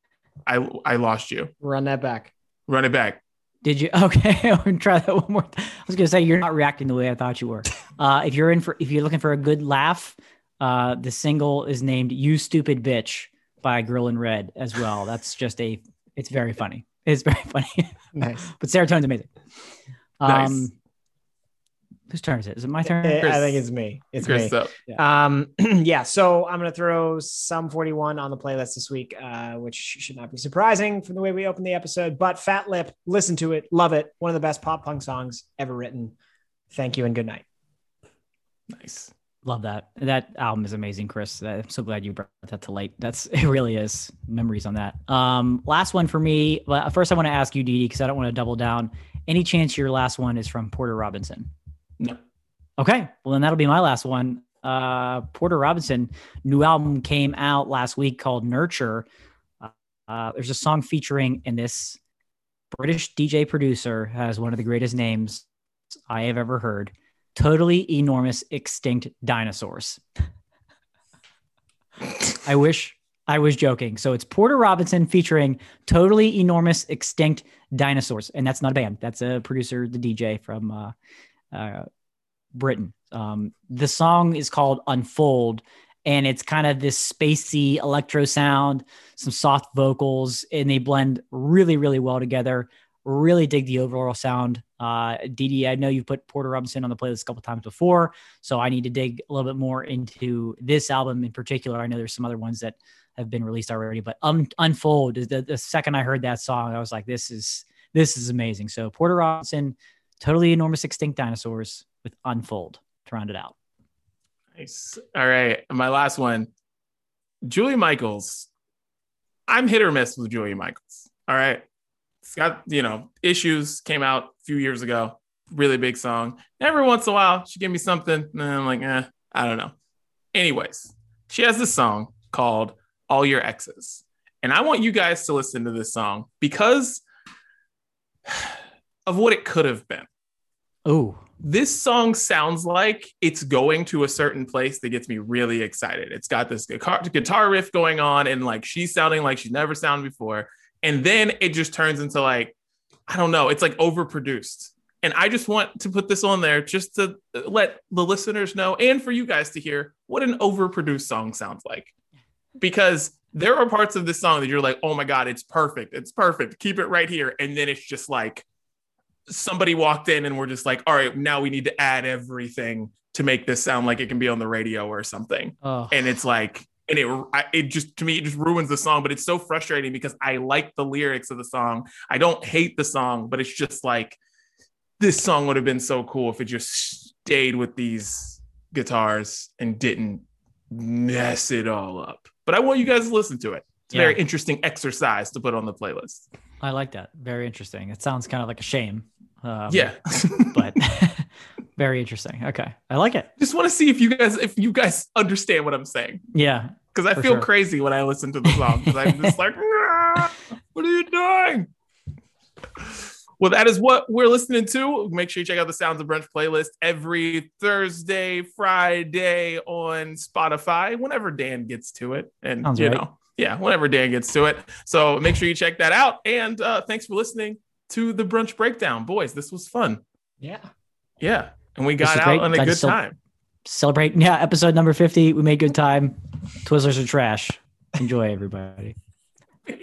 A: I I lost you.
B: Run that back.
A: Run it back.
C: Did you? <laughs> Okay, <laughs> I'm gonna try that one more. I was gonna say you're not reacting the way I thought you were. <laughs> Uh, if you're in for, if you're looking for a good laugh, uh, the single is named "You Stupid Bitch" by Girl in Red as well. That's just a, it's very funny. It's very funny.
B: Nice.
C: but serotonin's amazing. Um,
A: Nice.
C: Whose turn is it? Is it my turn?
B: I think it's me. It's
A: Chris,
B: me.
A: up.
B: Um, <clears throat> yeah. So I'm gonna throw Sum 41 on the playlist this week, uh, which should not be surprising from the way we opened the episode. But Fat Lip, listen to it, love it. One of the best pop punk songs ever written. Thank you and good night.
A: Nice.
C: Love that. That album is amazing, Chris. I'm so glad you brought that to light. That's <laughs> it really is memories on that. Um, last one for me. But first I want to ask you, Dee because I don't want to double down. Any chance your last one is from Porter Robinson?
A: No.
C: Okay. Well, then that'll be my last one. Uh, Porter Robinson, new album came out last week called Nurture. Uh, uh, there's a song featuring, and this British DJ producer has one of the greatest names I have ever heard. Totally enormous extinct dinosaurs. I wish I was joking. So it's Porter Robinson featuring totally enormous extinct dinosaurs, and that's not a band. That's a producer, the DJ from uh, uh, Britain. Um, the song is called Unfold, and it's kind of this spacey electro sound, some soft vocals, and they blend really, really well together. Really dig the overall sound. Uh, Didi, I know you've put Porter Robinson on the playlist a couple times before, so I need to dig a little bit more into this album in particular. I know there's some other ones that have been released already, but um, Unfold is the, the second I heard that song, I was like, this is this is amazing. So Porter Robinson, totally enormous extinct dinosaurs with Unfold to round it out.
A: Nice. All right. My last one, Julie Michaels. I'm hit or miss with Julie Michaels. All right. It's got, you know, issues came out a few years ago. Really big song. Every once in a while, she give me something. And I'm like, eh, I don't know. Anyways, she has this song called All Your Exes. And I want you guys to listen to this song because of what it could have been
C: Oh,
A: this song sounds like it's going to a certain place that gets me really excited. It's got this guitar, guitar riff going on, and like she's sounding like she's never sounded before. And then it just turns into like, I don't know, it's like overproduced. And I just want to put this on there just to uh, let the listeners know and for you guys to hear what an overproduced song sounds like. Because there are parts of this song that you're like, oh my God, it's perfect. It's perfect. Keep it right here. And then it's just like somebody walked in and we're just like, all right, now we need to add everything to make this sound like it can be on the radio or something.
C: Oh,
A: And it's like, and it it just to me it just ruins the song, but it's so frustrating because I like the lyrics of the song. I don't hate the song, but it's just like this song would have been so cool if it just stayed with these guitars and didn't mess it all up. But I want you guys to listen to it. It's a
C: Yeah.
A: very interesting exercise to put on the playlist.
C: I like that. Very interesting. It sounds kind of like a shame. Um,
A: yeah. <laughs>
C: but <laughs> very interesting. Okay, I like it.
A: just want to see if you guys if you guys understand what I'm saying.
C: Yeah,
A: Because I feel
C: sure.
A: crazy when I listen to the song. Because I'm just like, <laughs> "Ah, what are you doing? Well, that is what we're listening to. Make sure you check out the Sounds of Brunch playlist every Thursday, Friday on Spotify, whenever Dan gets to it. And
C: Sounds
A: you
C: right.
A: know, yeah, whenever Dan gets to it. So make sure you check that out. And uh, thanks for listening to the brunch breakdown. Boys, this was fun.
B: Yeah.
A: Yeah. And we got out
C: great.
A: on a good
C: still-
A: time.
C: celebrate. Yeah, episode number fifty. We made good time. Twizzlers are trash. Enjoy, everybody. <laughs>